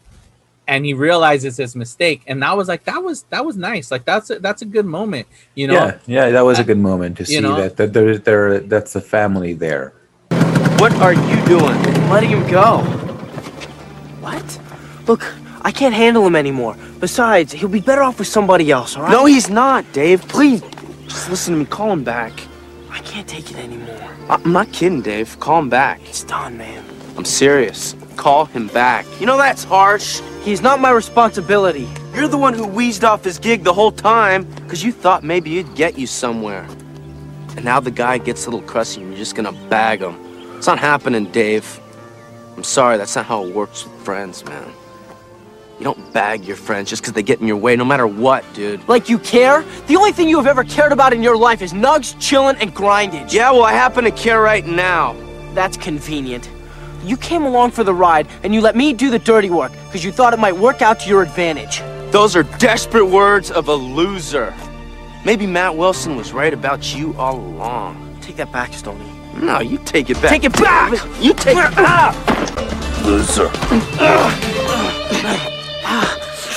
and he realizes his mistake. And that was like, that was, that was nice. Like, that's a, that's a good moment, you know? yeah, yeah, that was a uh, good moment to you see know? that that there, there, that's the family there. What are you doing? Letting him go. What? Look, I can't handle him anymore. Besides, he'll be better off with somebody else, all right? No, he's not, Dave. Please, just listen to me. Call him back. I can't take it anymore. I'm not kidding, Dave. Call him back. It's done, man. I'm serious. Call him back. You know that's harsh. He's not my responsibility. You're the one who wheezed off his gig the whole time because you thought maybe it'd get you somewhere. And now the guy gets a little crusty and you're just gonna bag him. It's not happening, Dave. I'm sorry, that's not how it works with friends, man. You don't bag your friends just because they get in your way, no matter what, dude. Like you care? The only thing you have ever cared about in your life is nugs, chillin', and grindage. Yeah, well, I happen to care right now. That's convenient. You came along for the ride, and you let me do the dirty work because you thought it might work out to your advantage. Those are desperate words of a loser. Maybe Matt Wilson was right about you all along. Take that back, Stoney. No, you take it back. Take it back! You take it back! Loser.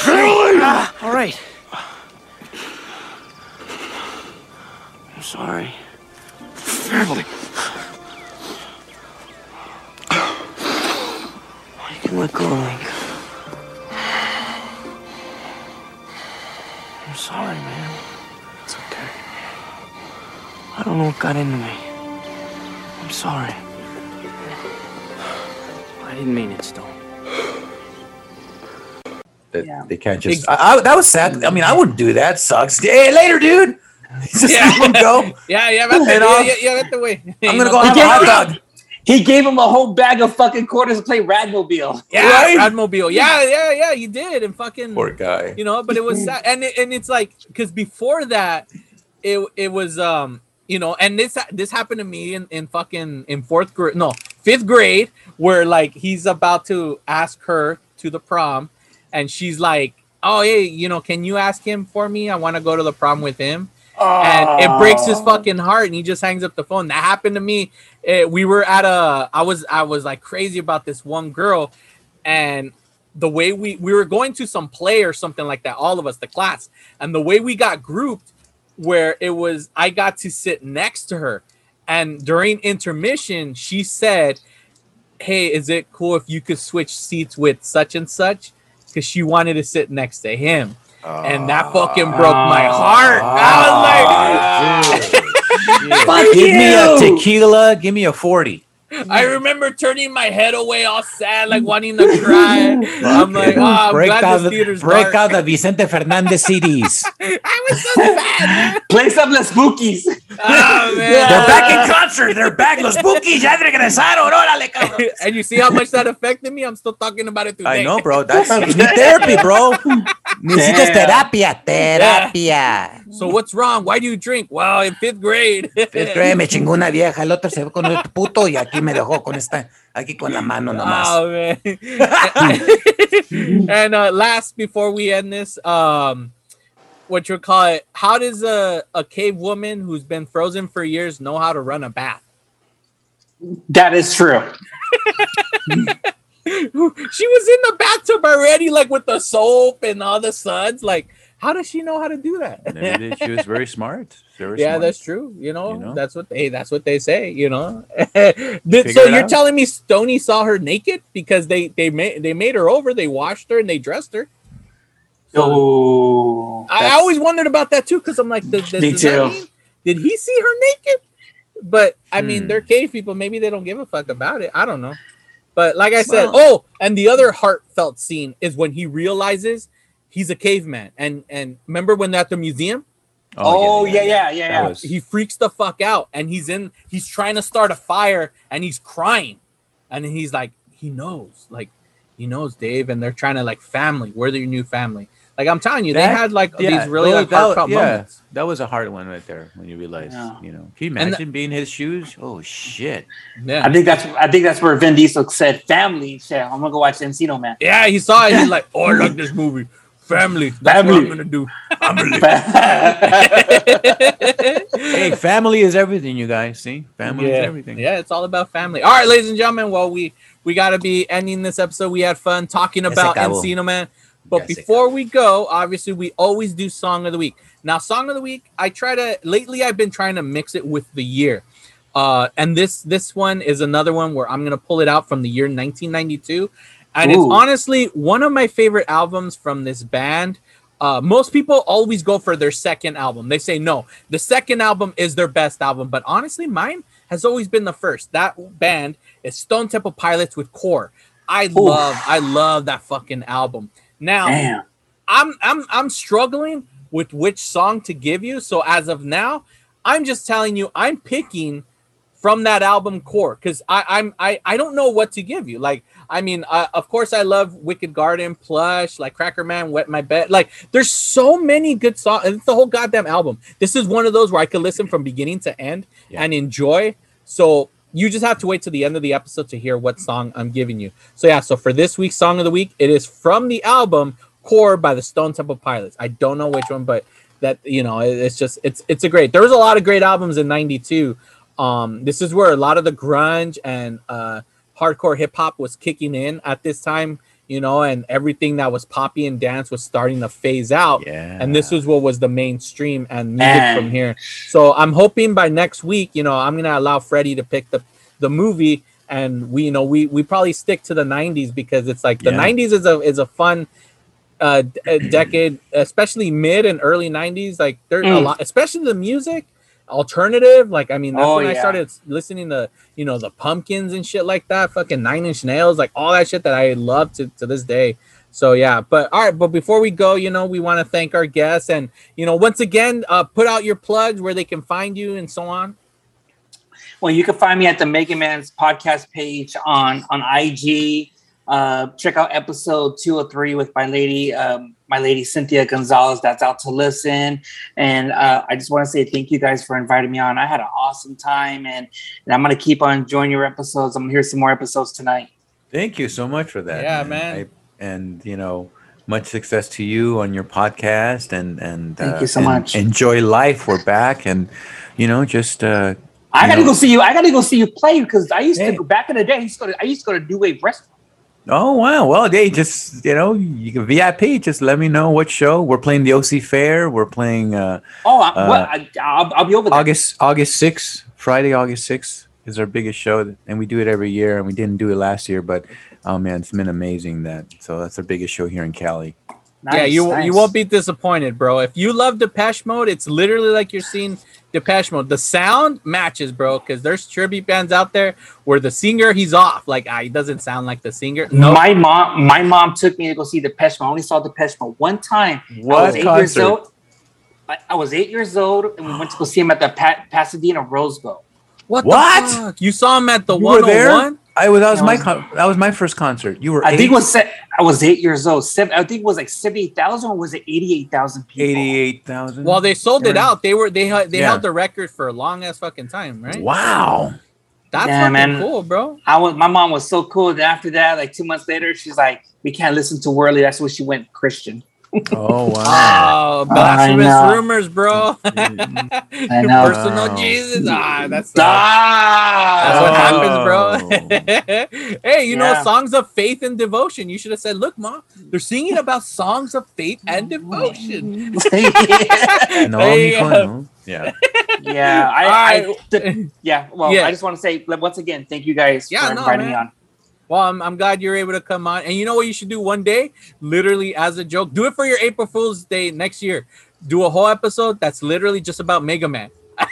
Ah, all right. I'm sorry. Fairly. You can let go, Link. I'm sorry, man. It's okay. I don't know what got into me. I'm sorry. I didn't mean it, Stone. That they can't just. I, I, that was sad. I mean, I wouldn't do that. Sucks. Hey, later, dude. <laughs> Just Yeah. let him go. <laughs> Yeah, yeah, vete, Head yeah, off. yeah, yeah, vete, güey. <laughs> I'm gonna go have a hot dog. He gave him a whole bag of fucking quarters to play Radmobile. Yeah, Right? Radmobile. Yeah, yeah, yeah. You did, and fucking Poor guy. you know. But it was sad, and it, and it's like because before that, it it was um you know, and this this happened to me in in fucking in fourth grade, no fifth grade, where like he's about to ask her to the prom, and she's like, oh hey, you know, can you ask him for me? I want to go to the prom with him. and it breaks his fucking heart and he just hangs up the phone that happened to me Eh, we were at a i was i was like crazy about this one girl and the way we we were going to some play or something like that, all of us, the class, and the way we got grouped, where it was I got to sit next to her, and during intermission, she said, "Hey, is it cool if you could switch seats with such and such?" Because she wanted to sit next to him, and that fucking ah. broke my heart. I was like. Ah. <laughs> Fuck give me a you! tequila. Give me a forty. <laughs> I remember turning my head away, all sad, like <laughs> wanting to cry. I'm like, oh, I'm break glad out, this theater's break dark. out the Vicente Fernandez CDs. <laughs> I was so sad. Play some of the spookies. Oh, man. They're back in concert. They're back. Los Bukis ya regresaron. Órale, cabrón. and you see how much that affected me? I'm still talking about it today. I know, bro. That's You need therapy, bro. Necesitas Damn. terapia, terapia. So what's wrong? Why do you drink? Well, in fifth grade. Fifth grade me chingó una vieja, el otro se fue con el puto y aquí me dejó con esta, aquí con la mano nomás. Oh man. <laughs> and uh, last, before we end this, um, what you call it? How does a, a cave woman who's been frozen for years know how to run a bath? That is true. <laughs> she was in the bathtub already, like with the soap and all the suds. Like, how does she know how to do that? Maybe she was very <laughs> smart. Very yeah, smart. that's true. You know, You know? that's what they that's what they say. You know. Did, so you're out. telling me Stoney saw her naked because they they made they made her over, they washed her and they dressed her. Oh, I always wondered about that too because I'm like, does, does, Me does that too. mean- did he see her naked? But I mean, Hmm. they're cave people. Maybe they don't give a fuck about it. I don't know. But like I said, Well- oh, and the other heartfelt scene is when he realizes he's a caveman. And and remember when they're at the museum? Oh, oh yeah, yeah, yeah, That yeah. was- he freaks the fuck out and he's in he's trying to start a fire and he's crying and he's like he knows like he knows dave and they're trying to like family we're your new family like i'm telling you they had like yeah, these really those- like that- yeah, moments that was a hard one right there when you realize, Yeah. you know, can you And imagine being his shoes? Oh shit! yeah I think that's I think that's where Vin Diesel said family. Shit, I'm gonna go watch Encino Man. yeah he saw it he's like oh i like this movie family that's what i'm Family. gonna do <laughs> Family. Hey, family is everything, you guys. See, family yeah. is everything. Yeah, it's all about family. All right, ladies and gentlemen. Well, we we got to be ending this episode. We had fun talking Ya se about acabó. Encino Man. But Ya before we go, obviously, we always do song of the week. Now, song of the week, I try to lately. I've been trying to mix it with the year, uh, and this this one is another one where I'm gonna pull it out from the year 1992, and it's honestly one of my favorite albums from this band. Uh, most people always go for their second album. They say no, the second album is their best album, but honestly, mine has always been the first. That band is Stone Temple Pilots with Core. I love, I love that fucking album. Now, Damn. I'm I'm I'm struggling with which song to give you. So as of now, I'm just telling you, I'm picking from that album core because I I'm I I don't know what to give you. Like I mean, uh, of course I love Wicked Garden, Plush, like Crackerman, Wet My Bed. Like there's so many good songs. It's the whole goddamn album. This is one of those where I could listen from beginning to end Yeah. and enjoy. So you just have to wait to the end of the episode to hear what song I'm giving you. So yeah, so for this week's song of the week, it is from the album Core by the Stone Temple Pilots. I don't know which one, but that you know, it's just it's it's a great. There was a lot of great albums in '92. Um, this is where a lot of the grunge and uh, hardcore hip hop was kicking in at this time. You know, and everything that was poppy and dance was starting to phase out. Yeah. And this was what was the mainstream and music Man. from here. So I'm hoping by next week, you know, I'm gonna allow Freddie to pick the the movie, and we, you know, we we probably stick to the '90s because it's like the Yeah. '90s is a is a fun uh, d- uh, decade, especially mid and early '90s. Like there's a Mm. lot, especially the music, alternative. Like I mean, that's Oh, when I started listening to you know the Pumpkins and shit like that. Fucking Nine Inch Nails, like all that shit that I love to to this day. So yeah, but all right. But before we go, you know, we want to thank our guests and you know once again, uh, put out your plugs where they can find you and so on. Well, you can find me at the Mega Man's podcast page on on IG. Uh, check out episode 203 with my lady, um, my lady Cynthia Gonzalez. That's out to listen. And uh, I just want to say thank you guys for inviting me on. I had an awesome time, and, and I'm gonna keep on enjoying your episodes. I'm gonna hear some more episodes tonight. Thank you so much for that. Yeah, man. I, and you know, much success to you on your podcast, and and Thank uh, you so much. Enjoy life. We're back, and you know, just uh, I gotta know- go see you. I gotta go see you play because I used Hey. to go back in the day. I used to go to, I used to go to New Wave Restaurant. Oh wow! Well, hey, just you know, you can VIP. Just let me know what show we're playing. The OC Fair. We're playing. Uh, Oh, I, uh, well, I, I'll, I'll be over there. August August sixth, Friday, August sixth is our biggest show, and we do it every year. And we didn't do it last year, but oh man, it's been amazing. That so that's our biggest show here in Cali. yeah, you nice. you won't be disappointed, bro. If you love Depeche Mode, it's literally like you're seeing Depeche Mode. The sound matches, bro, because there's tribute bands out there where the singer he's off, like ah, he doesn't sound like the singer. No, My mom, my mom took me to go see Depeche Mode. I only saw Depeche Mode one time. I What was eight years concert? old. I, I was eight years old, and we went to go see him at the pa- Pasadena Rose Bowl. what? What? Fuck? You saw him at the You were there? 101? I was. That was Yeah, I my. Con- that was my first concert. You were. I think eight? it was se- I was eight years old. Seven, I think it was like seventy thousand, or was it eighty eight thousand people? eighty-eight thousand. Well, they sold it out. They were they held- they Yeah. held the record for a long ass fucking time, right? wow. That's Yeah, man. cool, bro. I was my mom was so cool. That after that, like two months later, she's like, "We can't listen to Worley." That's when she went Christian. Oh wow. Oh, blasphemous rumors, bro. <laughs> I Your know. personal Wow. Jesus. Ah, that's Ah! That's what happens, bro. <laughs> hey, you know, songs of faith and devotion. You should have said, "Look, mom, they're singing about songs of faith and devotion." No, There you no. Yeah. yeah, I, All I the- yeah. Well, Yeah. I just want to say like, once again, thank you guys Yeah, for no, inviting me on. Well, I'm, I'm glad you're able to come on. And you know what you should do one day? Literally, as a joke, do it for your April Fool's Day next year. Do a whole episode that's literally just about Mega Man. <laughs>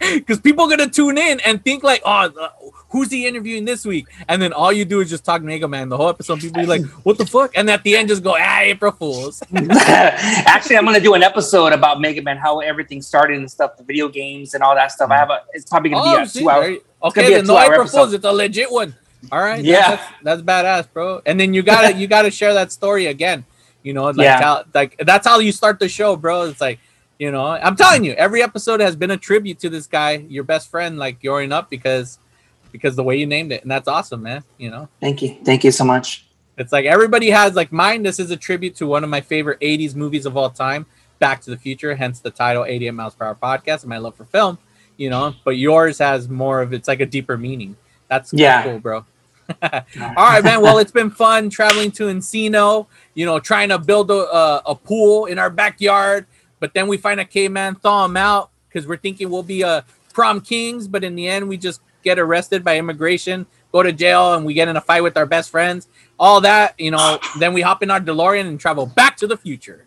Because people are going to tune in and think, like, oh, uh, who's he interviewing this week? And then all you do is just talk Mega Man the whole episode. People be like, what the fuck? And at the end, just go, ah, April Fools. <laughs> Actually, I'm gonna do an episode about Mega Man, how everything started and stuff, the video games and all that stuff. I have a. It's probably gonna Oh, be a two hour. there it's gonna Okay, be a then no April episode. Fools. It's a legit one. All right. Yeah. That's, that's badass, bro. And then you gotta you gotta share that story again. You know, like Yeah. how like that's how you start the show, bro. It's like, you know, I'm telling you, every episode has been a tribute to this guy, your best friend, like growing up because because the way you named it. And that's awesome, man. You know. Thank you, thank you so much. It's like everybody has like mine. This is a tribute to one of my favorite 80s movies of all time, Back to the Future, hence the title 88 Miles Per Hour Podcast and my love for film, you know. But yours has more of it's like a deeper meaning. That's Yeah. cool, bro. <laughs> all right, man. Well, it's been fun traveling to Encino, you know, trying to build a, a, a pool in our backyard. But then we find a caveman, thaw him out because we're thinking we'll be a prom kings. But in the end, we just get arrested by immigration, go to jail, and we get in a fight with our best friends. All that, you know, then we hop in our DeLorean and travel back to the future.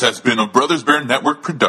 Has been a Brothers Bear Network production.